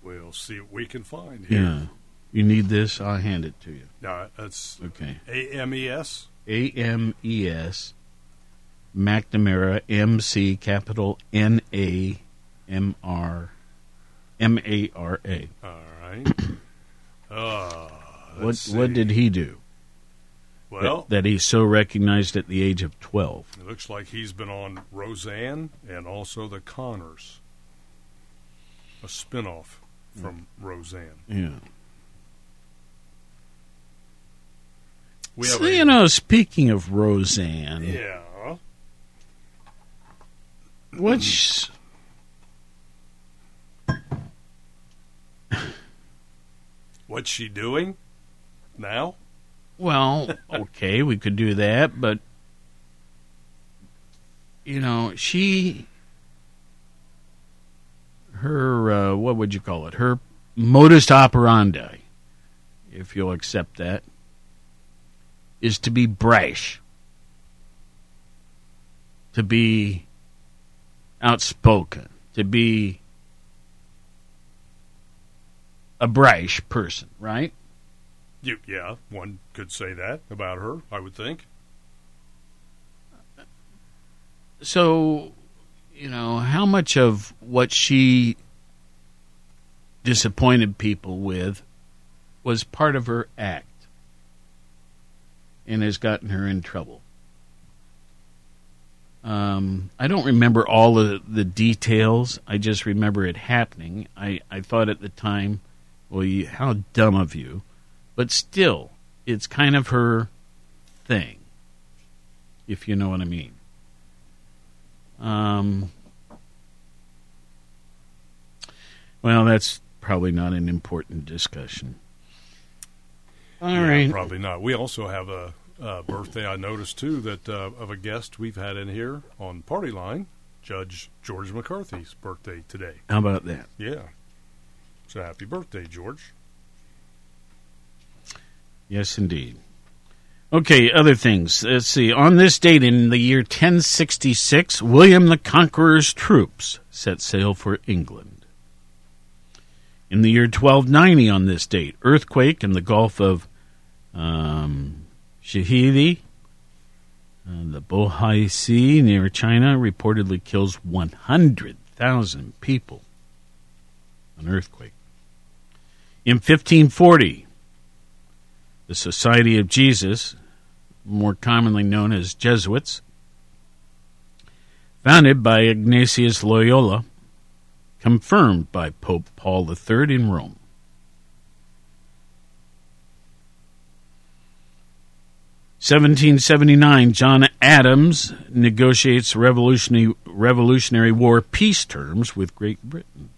We'll see what we can find here. Yeah. You need this? I'll hand it to you. No, that's Okay. A M E S. A M E S McNamara M C capital N A M R M A R A. All right. Uh, What let's what did he do? Well- that, that he's so recognized at the age of 12. It looks like he's been on Roseanne and also The Connors, a spinoff from Roseanne. Yeah. We have So, a- you know, speaking of Roseanne, Yeah. What's What's she doing now? Well, okay, we could do that, but you know, she her uh, what would you call it? Her modus operandi, if you'll accept that, is to be brash, to be outspoken, to be a brash person, right? You, yeah, one could say that about her, I would think. So, you know, how much of what she disappointed people with was part of her act and has gotten her in trouble? Um, I don't remember all of the details. I just remember it happening. I, I thought at the time, well, you, how dumb of you. But still, it's kind of her thing, if you know what I mean. Um, well, that's probably not an important discussion. All Yeah, right. Probably not. We also have a, a birthday I noticed too that uh, of a guest we've had in here on Party Line, Judge George McCarthy's birthday today. How about that? Yeah. So happy birthday, George. Yes, indeed. Okay, other things. Let's see. On this date in the year 1066, William the Conqueror's troops set sail for England. In the year 1290, on this date, earthquake in the Gulf of um, Shahidi, uh, the Bohai Sea near China, reportedly kills 100,000 people. An earthquake. In 1540, the Society of Jesus, more commonly known as Jesuits, founded by Ignatius Loyola, confirmed by Pope Paul III in Rome. Seventeen seventy nine, John Adams negotiates revolutionary Revolutionary War peace terms with Great Britain.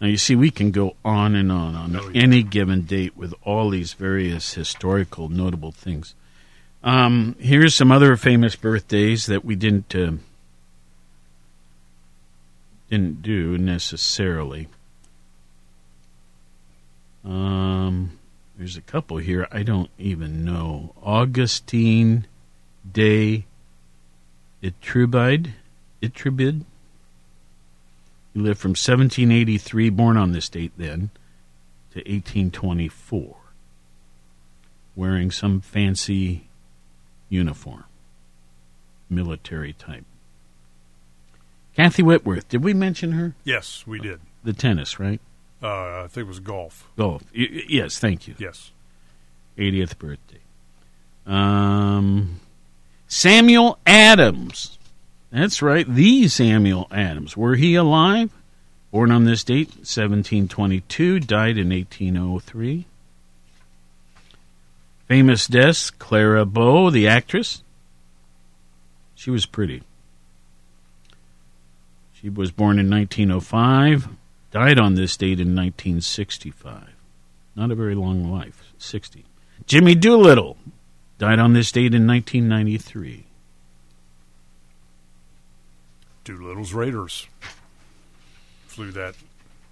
Now, you see, we can go on and on on any given date with all these various historical notable things. Um, here's some other famous birthdays that we didn't uh, didn't do necessarily. Um, there's a couple here I don't even know. Augustine de Itribide, Itribid. He lived from 1783, born on this date then, to 1824, wearing some fancy uniform, military type. Kathy Whitworth, did we mention her? Yes, we did. The tennis, right? Uh, I think it was golf. Golf. Y- yes, thank you. Yes. 80th birthday. Um, Samuel Adams. That's right, the Samuel Adams. Were he alive? Born on this date, 1722, died in 1803. Famous deaths Clara Bow, the actress. She was pretty. She was born in 1905, died on this date in 1965. Not a very long life, 60. Jimmy Doolittle died on this date in 1993. Doolittle's Raiders flew that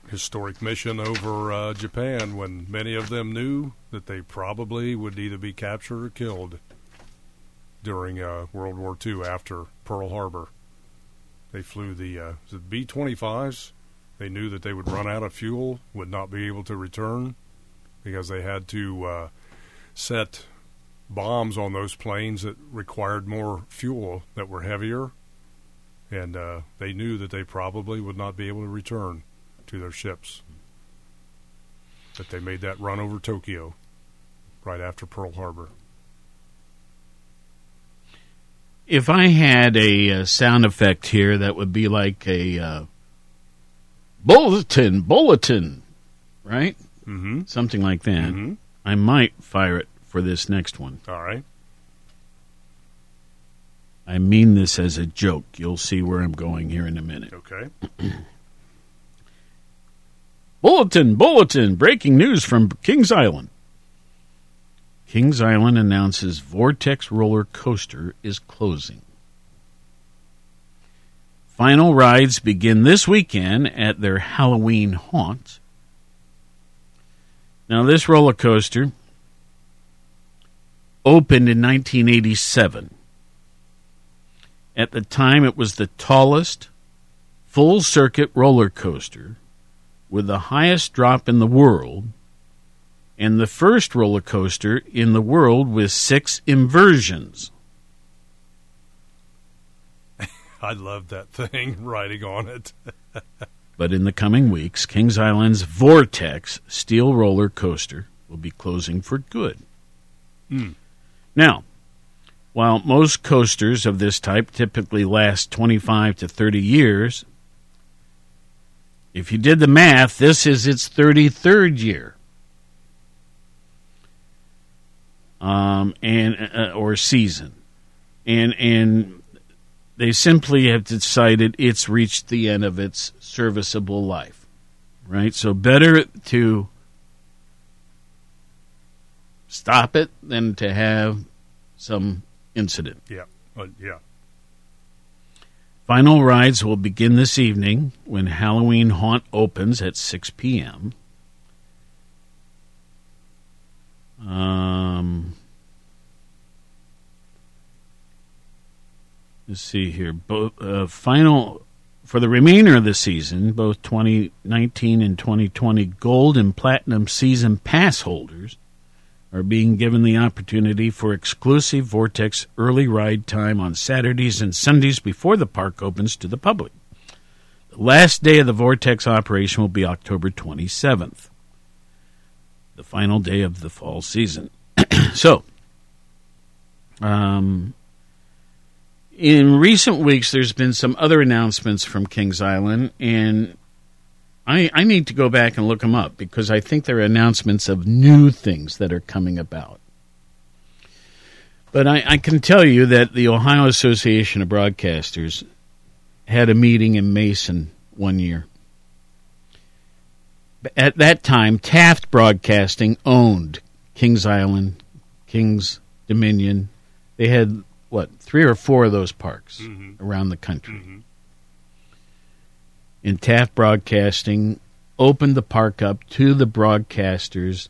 historic mission over uh, Japan when many of them knew that they probably would either be captured or killed during uh, World War II after Pearl Harbor. They flew the uh, B 25s. They knew that they would run out of fuel, would not be able to return because they had to uh, set bombs on those planes that required more fuel that were heavier and uh, they knew that they probably would not be able to return to their ships. But they made that run over Tokyo. right after Pearl Harbor. If I had a, uh sound effect here, that would be like a uh, bulletin, bulletin, right? Mm-hmm. Something like that. I might fire it for this next one. All right. I mean this as a joke. You'll see where I'm going here in a minute. Okay. Bulletin, bulletin, breaking news from Kings Island. Kings Island announces Vortex roller coaster is closing. Final rides begin this weekend at their Halloween haunt. Now, this roller coaster opened in 1987. At the time, it was the tallest full circuit roller coaster with the highest drop in the world and the first roller coaster in the world with six inversions. I love that thing riding on it. But in the coming weeks, Kings Island's Vortex steel roller coaster will be closing for good. Hmm. Now, while most coasters of this type typically last 25 to 30 years, if you did the math, this is its 33rd year. Um, and uh, or season. And and they simply have decided it's reached the end of its serviceable life. Right? So better to stop it than to have some incident. Yeah. Uh, yeah. Final rides will begin this evening when Halloween Haunt opens at 6 p.m. Um, let's see here. Both uh, final for the remainder of the season, both 2019 and 2020 gold and platinum season pass holders are being given the opportunity for exclusive Vortex early ride time on Saturdays and Sundays before the park opens to the public. The last day of the Vortex operation will be October 27th, the final day of the fall season. so, um, in recent weeks, there's been some other announcements from Kings Island, and I, I need to go back and look them up because I think they're announcements of new things that are coming about. But I, I can tell you that the Ohio Association of Broadcasters had a meeting in Mason one year. At that time, Taft Broadcasting owned Kings Island, Kings Dominion. They had, what, three or four of those parks mm-hmm. around the country mm-hmm. and Taft Broadcasting opened the park up to the broadcasters.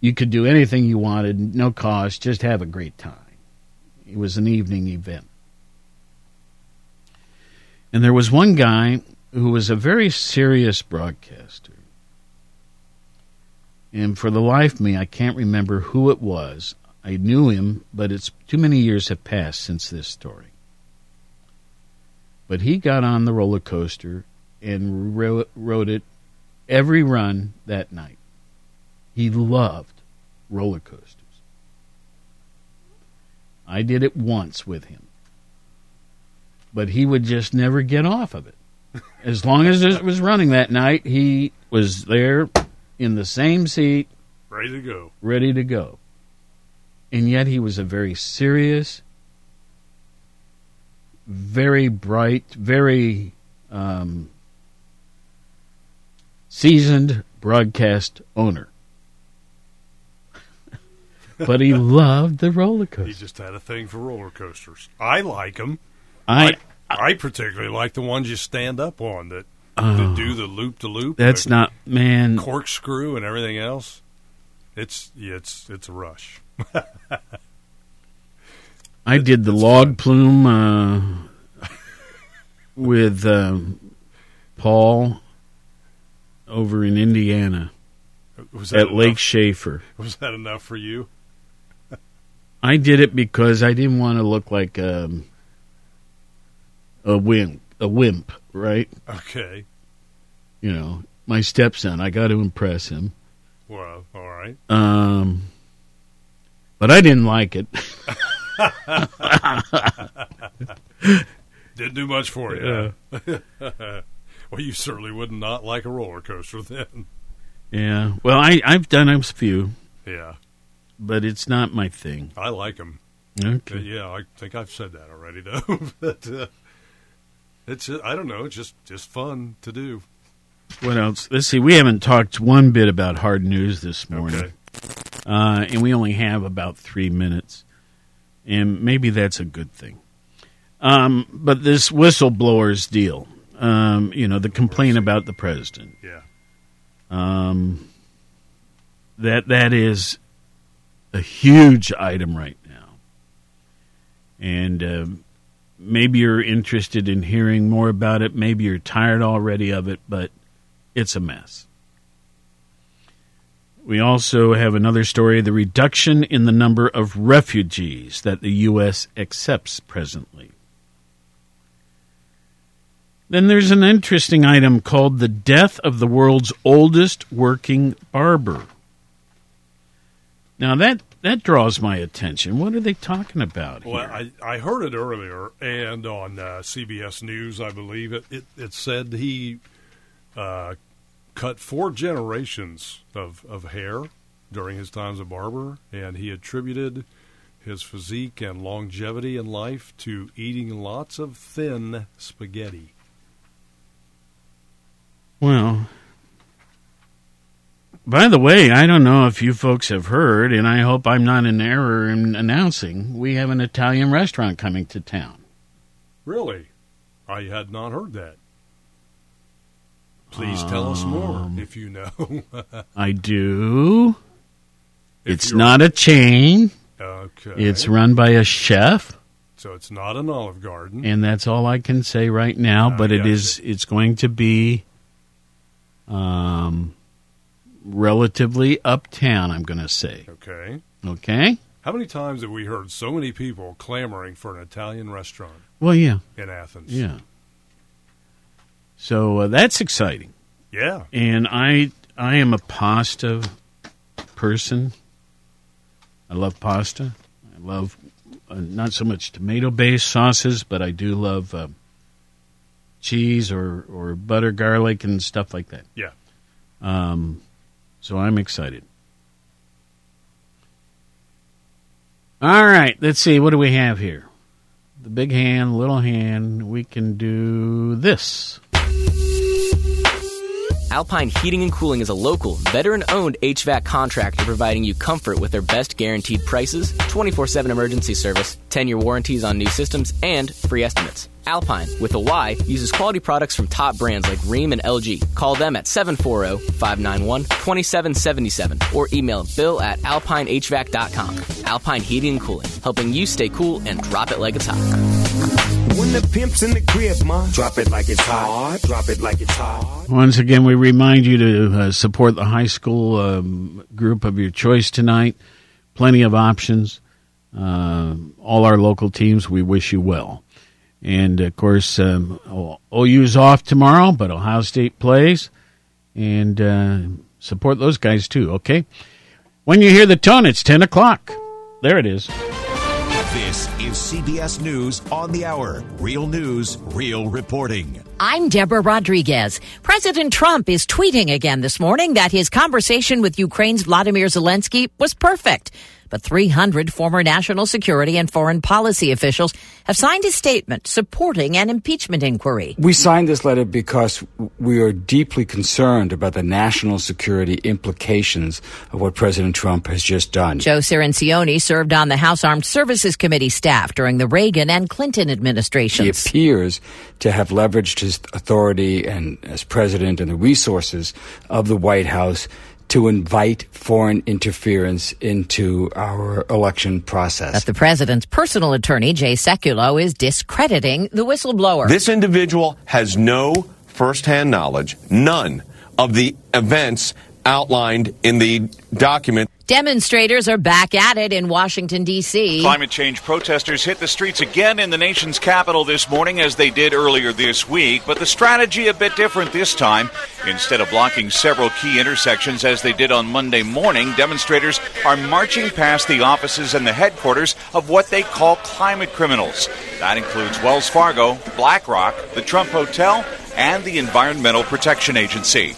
You could do anything you wanted, no cost, just have a great time. It was an evening event. And there was one guy who was a very serious broadcaster. And for the life of me, I can't remember who it was. I knew him, but it's too many years have passed since this story. But he got on the roller coaster and ro- rode it every run that night. He loved roller coasters. I did it once with him. But he would just never get off of it. As long as it was running that night, he was there in the same seat, Ready to go. ready to go. And yet he was a very serious, very bright, very um, seasoned broadcast owner. but he loved the roller coaster. He just had a thing for roller coasters. I like them. I- I, particularly like the ones you stand up on that, Oh. that do the loop to loop. That's not man. corkscrew and everything else. It's yeah, it's it's a rush. I did the log flume uh, with um, Paul over in Indiana Was that at Lake enough? Shafer. Was that enough for you? I did it because I didn't want to look like um, a wimp. A wimp, right? Okay. You know, my stepson. I got to impress him. Well, all right. Um, but I didn't like it. Didn't do much for you. well, you certainly would not like a roller coaster then. Yeah. Well, I I've done a few, Yeah, but it's not my thing. I like them. Okay. yeah, I think I've said that already, though. but uh, it's I don't know, it's just just fun to do. What else? Let's see. We haven't talked one bit about hard news this morning, Okay. Uh, and we only have about three minutes, and maybe that's a good thing. Um, but this whistleblowers deal, um, you know, the complaint about the president. Yeah. Um, that that is a huge item right now, and uh, maybe you're interested in hearing more about it. Maybe you're tired already of it, but it's a mess. We also have another story: the reduction in the number of refugees that the U.S. accepts presently. Then there's an interesting item called the death of the world's oldest working barber. Now that that draws my attention. What are they talking about here? Well, I, I heard it earlier, and on uh, CBS News, I believe it. It, it said he uh, cut four generations of, of hair during his time as a barber, and he attributed his physique and longevity in life to eating lots of thin spaghetti. Well, by the way, I don't know if you folks have heard, and I hope I'm not in error in announcing we have an Italian restaurant coming to town. Really? I had not heard that. Please tell us more Um, if you know. I do. If it's you're- not a chain. Okay. It's run by a chef, so it's not an Olive Garden. and that's all I can say right now. But it gotcha. is. It's going to be, um, relatively uptown. I'm going to say. Okay. Okay. How many times have we heard so many people clamoring for an Italian restaurant Well, yeah. in Athens? Yeah. So uh, that's exciting. Yeah. And I I am a pasta person. I love pasta. I love uh, not so much tomato based sauces, but I do love uh, cheese or or butter, garlic, and stuff like that. Yeah. Um, so I'm excited. All right, let's see. What do we have here? The big hand, little hand. We can do this. Alpine Heating and Cooling is a local, veteran owned HVAC contractor providing you comfort with their best guaranteed prices, 24 7 emergency service, 10 year warranties on new systems, and free estimates. Alpine, with a Y, uses quality products from top brands like Rheem and LG. Call them at 740 591 2777 or email bill at alpinehvac.com. Alpine Heating and Cooling, helping you stay cool and drop it like it's hot. When the pimp's in the crib, ma, drop it like it's hot. Drop it like it's hot. Once again, we remind you to uh, support the high school um, group of your choice tonight. Plenty of options. Uh, all our local teams, we wish you well. And of course, um, OU's off tomorrow, but Ohio State plays. And uh, support those guys too, okay? When you hear the tone, it's 10 o'clock. There it is. This is CBS News on the Hour. Real news, real reporting. I'm Deborah Rodriguez. President Trump is tweeting again this morning that his conversation with Ukraine's Vladimir Zelensky was perfect. But 300 former national security and foreign policy officials have signed a statement supporting an impeachment inquiry. We signed this letter because we are deeply concerned about the national security implications of what President Trump has just done. Joe Cirincione served on the House Armed Services Committee staff during the Reagan and Clinton administrations. He appears to have leveraged his authority and as president and the resources of the White House to invite foreign interference into our election process. But the president's personal attorney, Jay Sekulow, is discrediting the whistleblower. This individual has no firsthand knowledge, none of the events outlined in the document. Demonstrators are back at it in Washington, D.C. Climate change protesters hit the streets again in the nation's capital this morning as they did earlier this week, but the strategy a bit different this time. Instead of blocking several key intersections as they did on Monday morning, demonstrators are marching past the offices and the headquarters of what they call climate criminals. That includes Wells Fargo, BlackRock, the Trump Hotel, and the Environmental Protection Agency.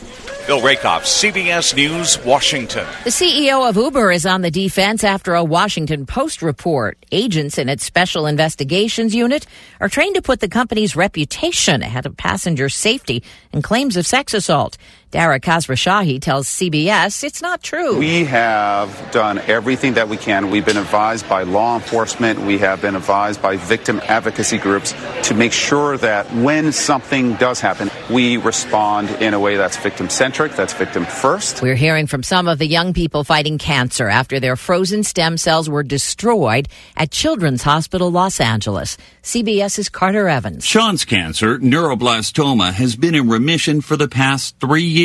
Bill Rehkopf, CBS News, Washington. The CEO of Uber is on the defense after a Washington Post report. Agents in its special investigations unit are trained to put the company's reputation ahead of passenger safety and claims of sex assault. Dara Khosrowshahi tells CBS it's not true. We have done everything that we can. We've been advised by law enforcement, we have been advised by victim advocacy groups to make sure that when something does happen, we respond in a way that's victim centric, that's victim first. We're hearing from some of the young people fighting cancer after their frozen stem cells were destroyed at Children's Hospital Los Angeles. CBS's Carter Evans. Sean's cancer, neuroblastoma, has been in remission for the past three years.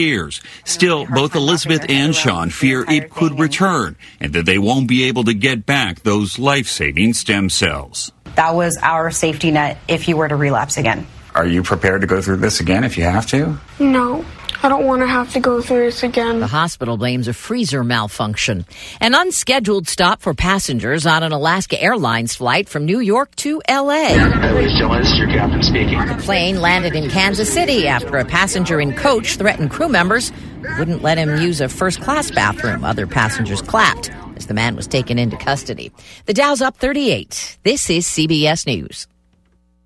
Still, both Elizabeth and Sean fear it could return and that they won't be able to get back those life saving stem cells. That was our safety net if you were to relapse again. Are you prepared to go through this again if you have to? No. I don't want to have to go through this again. The hospital blames a freezer malfunction. An unscheduled stop for passengers on an Alaska Airlines flight from New York to L.A. The plane landed in Kansas City after a passenger and coach threatened crew members wouldn't let him use a first class bathroom. Other passengers clapped as the man was taken into custody. The Dow's up 38. This is CBS News.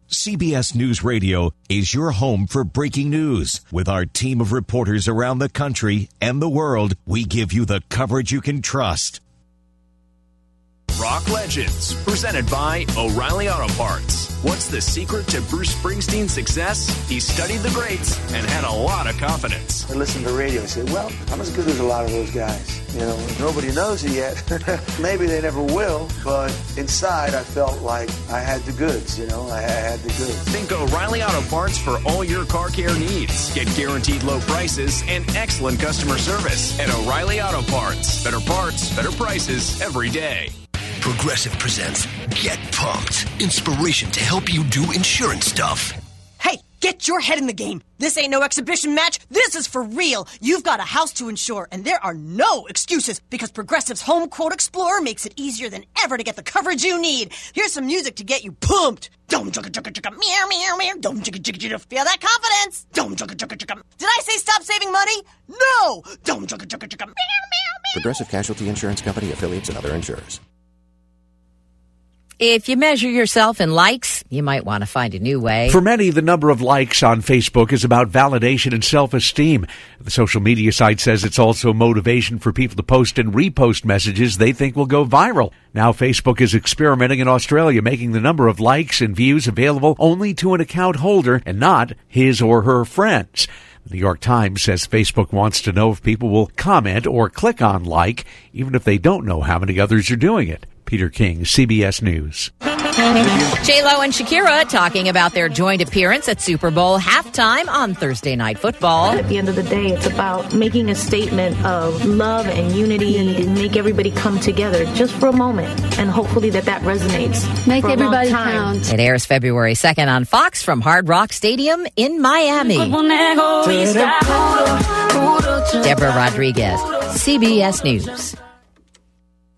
CBS News Radio is your home for breaking news. With our team of reporters around the country and the world, we give you the coverage you can trust. Rock Legends, presented by O'Reilly Auto Parts. What's the secret to Bruce Springsteen's success? He studied the greats and had a lot of confidence. I listened to the radio and said, well, I'm as good as a lot of those guys. You know, nobody knows it yet. Maybe they never will, but inside I felt like I had the goods, you know, I had the goods. Think O'Reilly Auto Parts for all your car care needs. Get guaranteed low prices and excellent customer service at O'Reilly Auto Parts. Better parts, better prices every day. Progressive presents Get Pumped. Inspiration to help you do insurance stuff. Hey, get your head in the game. This ain't no exhibition match. This is for real. You've got a house to insure, and there are no excuses because Progressive's Home Quote Explorer makes it easier than ever to get the coverage you need. Here's some music to get you pumped. Dum chugga chugga chugga meow meow meow. Dum chugga chugga chugga. Feel that confidence? Dum chugga chugga chugga. Did I say stop saving money? No. Dum chugga chugga chugga. Meow meow. Progressive Casualty Insurance Company affiliates and other insurers. If you measure yourself in likes, you might want to find a new way. For many, the number of likes on Facebook is about validation and self esteem. The social media site says it's also motivation for people to post and repost messages they think will go viral. Now, Facebook is experimenting in Australia, making the number of likes and views available only to an account holder and not his or her friends. The New York Times says Facebook wants to know if people will comment or click on like, even if they don't know how many others are doing it. Peter King, CBS News. J Lo and Shakira talking about their joint appearance at Super Bowl halftime on Thursday Night Football. At the end of the day, it's about making a statement of love and unity and make everybody come together just for a moment, and hopefully that that resonates. Make everybody count. It airs February 2nd on Fox from Hard Rock Stadium in Miami. Deborah Rodriguez, CBS News.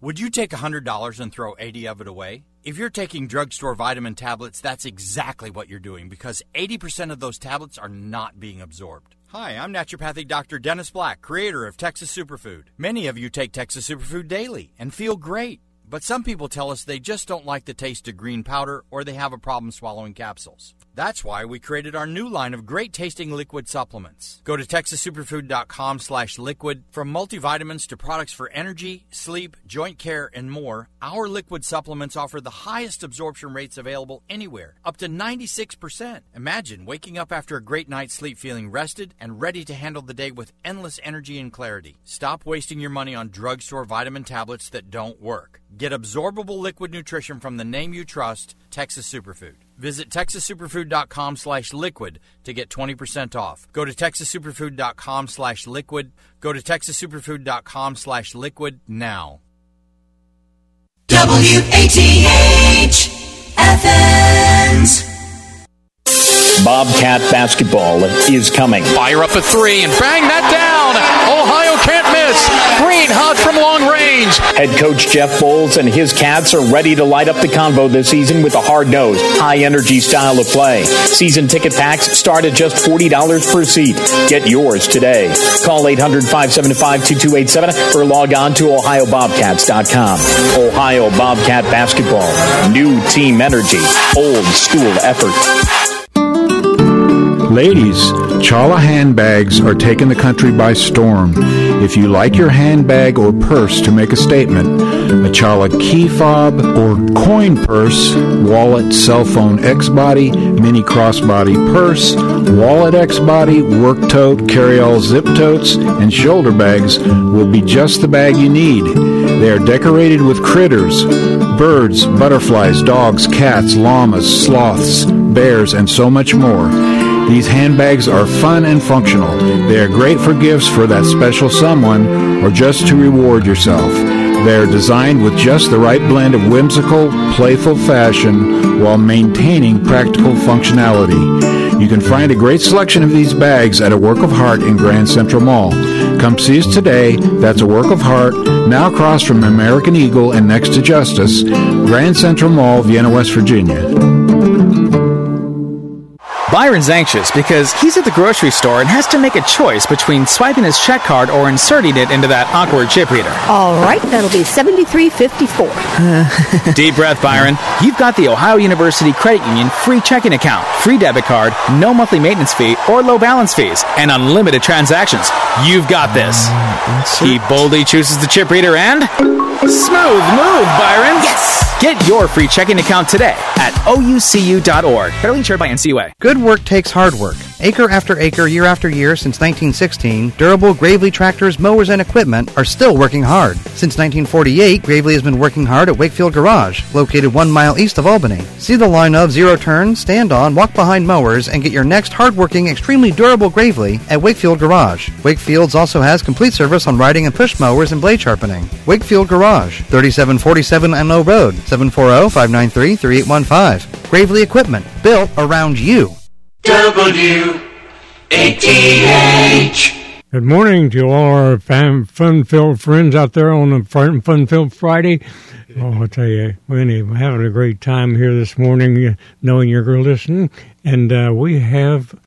Would you take $100 and throw 80 of it away? If you're taking drugstore vitamin tablets, that's exactly what you're doing because 80% of those tablets are not being absorbed. Hi, I'm naturopathic Dr. Dennis Black, creator of Texas Superfood. Many of you take Texas Superfood daily and feel great, but some people tell us they just don't like the taste of green powder or they have a problem swallowing capsules. That's why we created our new line of great tasting liquid supplements. Go to texassuperfood.com slash liquid. From multivitamins to products for energy, sleep, joint care, and more, our liquid supplements offer the highest absorption rates available anywhere, up to 96%. Imagine waking up after a great night's sleep feeling rested and ready to handle the day with endless energy and clarity. Stop wasting your money on drugstore vitamin tablets that don't work. Get absorbable liquid nutrition from the name you trust, Texas Superfood. Visit texassuperfood.com slash liquid to get 20% off. Go to texassuperfood.com slash liquid. Go to texassuperfood.com slash liquid now. WATH Athens. Bobcat basketball is coming. Fire up a three and bang that down. Ohio can't miss. Green hot from long range. Head coach Jeff Boals and his Cats are ready to light up the convo this season with a hard nosed, high energy style of play. Season ticket packs start at just $40 per seat. Get yours today. Call 800 575 2287 or log on to OhioBobcats.com. Ohio Bobcat basketball. New team energy. Old school effort. Ladies, Chala handbags are taking the country by storm. If you like your handbag or purse to make a statement, a Chala key fob or coin purse, wallet, cell phone X body, mini crossbody purse, wallet X body, work tote, carry all zip totes, and shoulder bags will be just the bag you need. They are decorated with critters, birds, butterflies, dogs, cats, llamas, sloths, bears, and so much more. These handbags are fun and functional. They are great for gifts for that special someone or just to reward yourself. They are designed with just the right blend of whimsical, playful fashion while maintaining practical functionality. You can find a great selection of these bags at a Work of Heart in Grand Central Mall. Come see us today. That's a Work of Heart, now across from American Eagle and next to Justice, Grand Central Mall, Vienna, West Virginia. Byron's anxious because he's at the grocery store and has to make a choice between swiping his check card or inserting it into that awkward chip reader. All right, that'll be seventy-three fifty-four. Deep breath, Byron. You've got the Ohio University Credit Union free checking account, free debit card, no monthly maintenance fee or low balance fees, and unlimited transactions. You've got this. Mm, he boldly chooses the chip reader and smooth move, Byron. Yes. Get your free checking account today at oucu.org. Federally insured by NCUA. Good work takes hard work. Acre after acre, year after year, since 1916, durable Gravely tractors, mowers, and equipment are still working hard. Since 1948, Gravely has been working hard at Wakefield Garage, located one mile east of Albany. See the line of zero turn, stand on, walk behind mowers, and get your next hard-working, extremely durable Gravely at Wakefield Garage. Wakefield's also has complete service on riding and push mowers and blade sharpening. Wakefield Garage, 3747 Enlow Road, 740-593-3815. Gravely Equipment, built around you. W A T H. Good morning to all our fun-filled friends out there on a fun-filled Friday. Oh, I'll tell you, we're having a great time here this morning, knowing you're listening. And uh, we have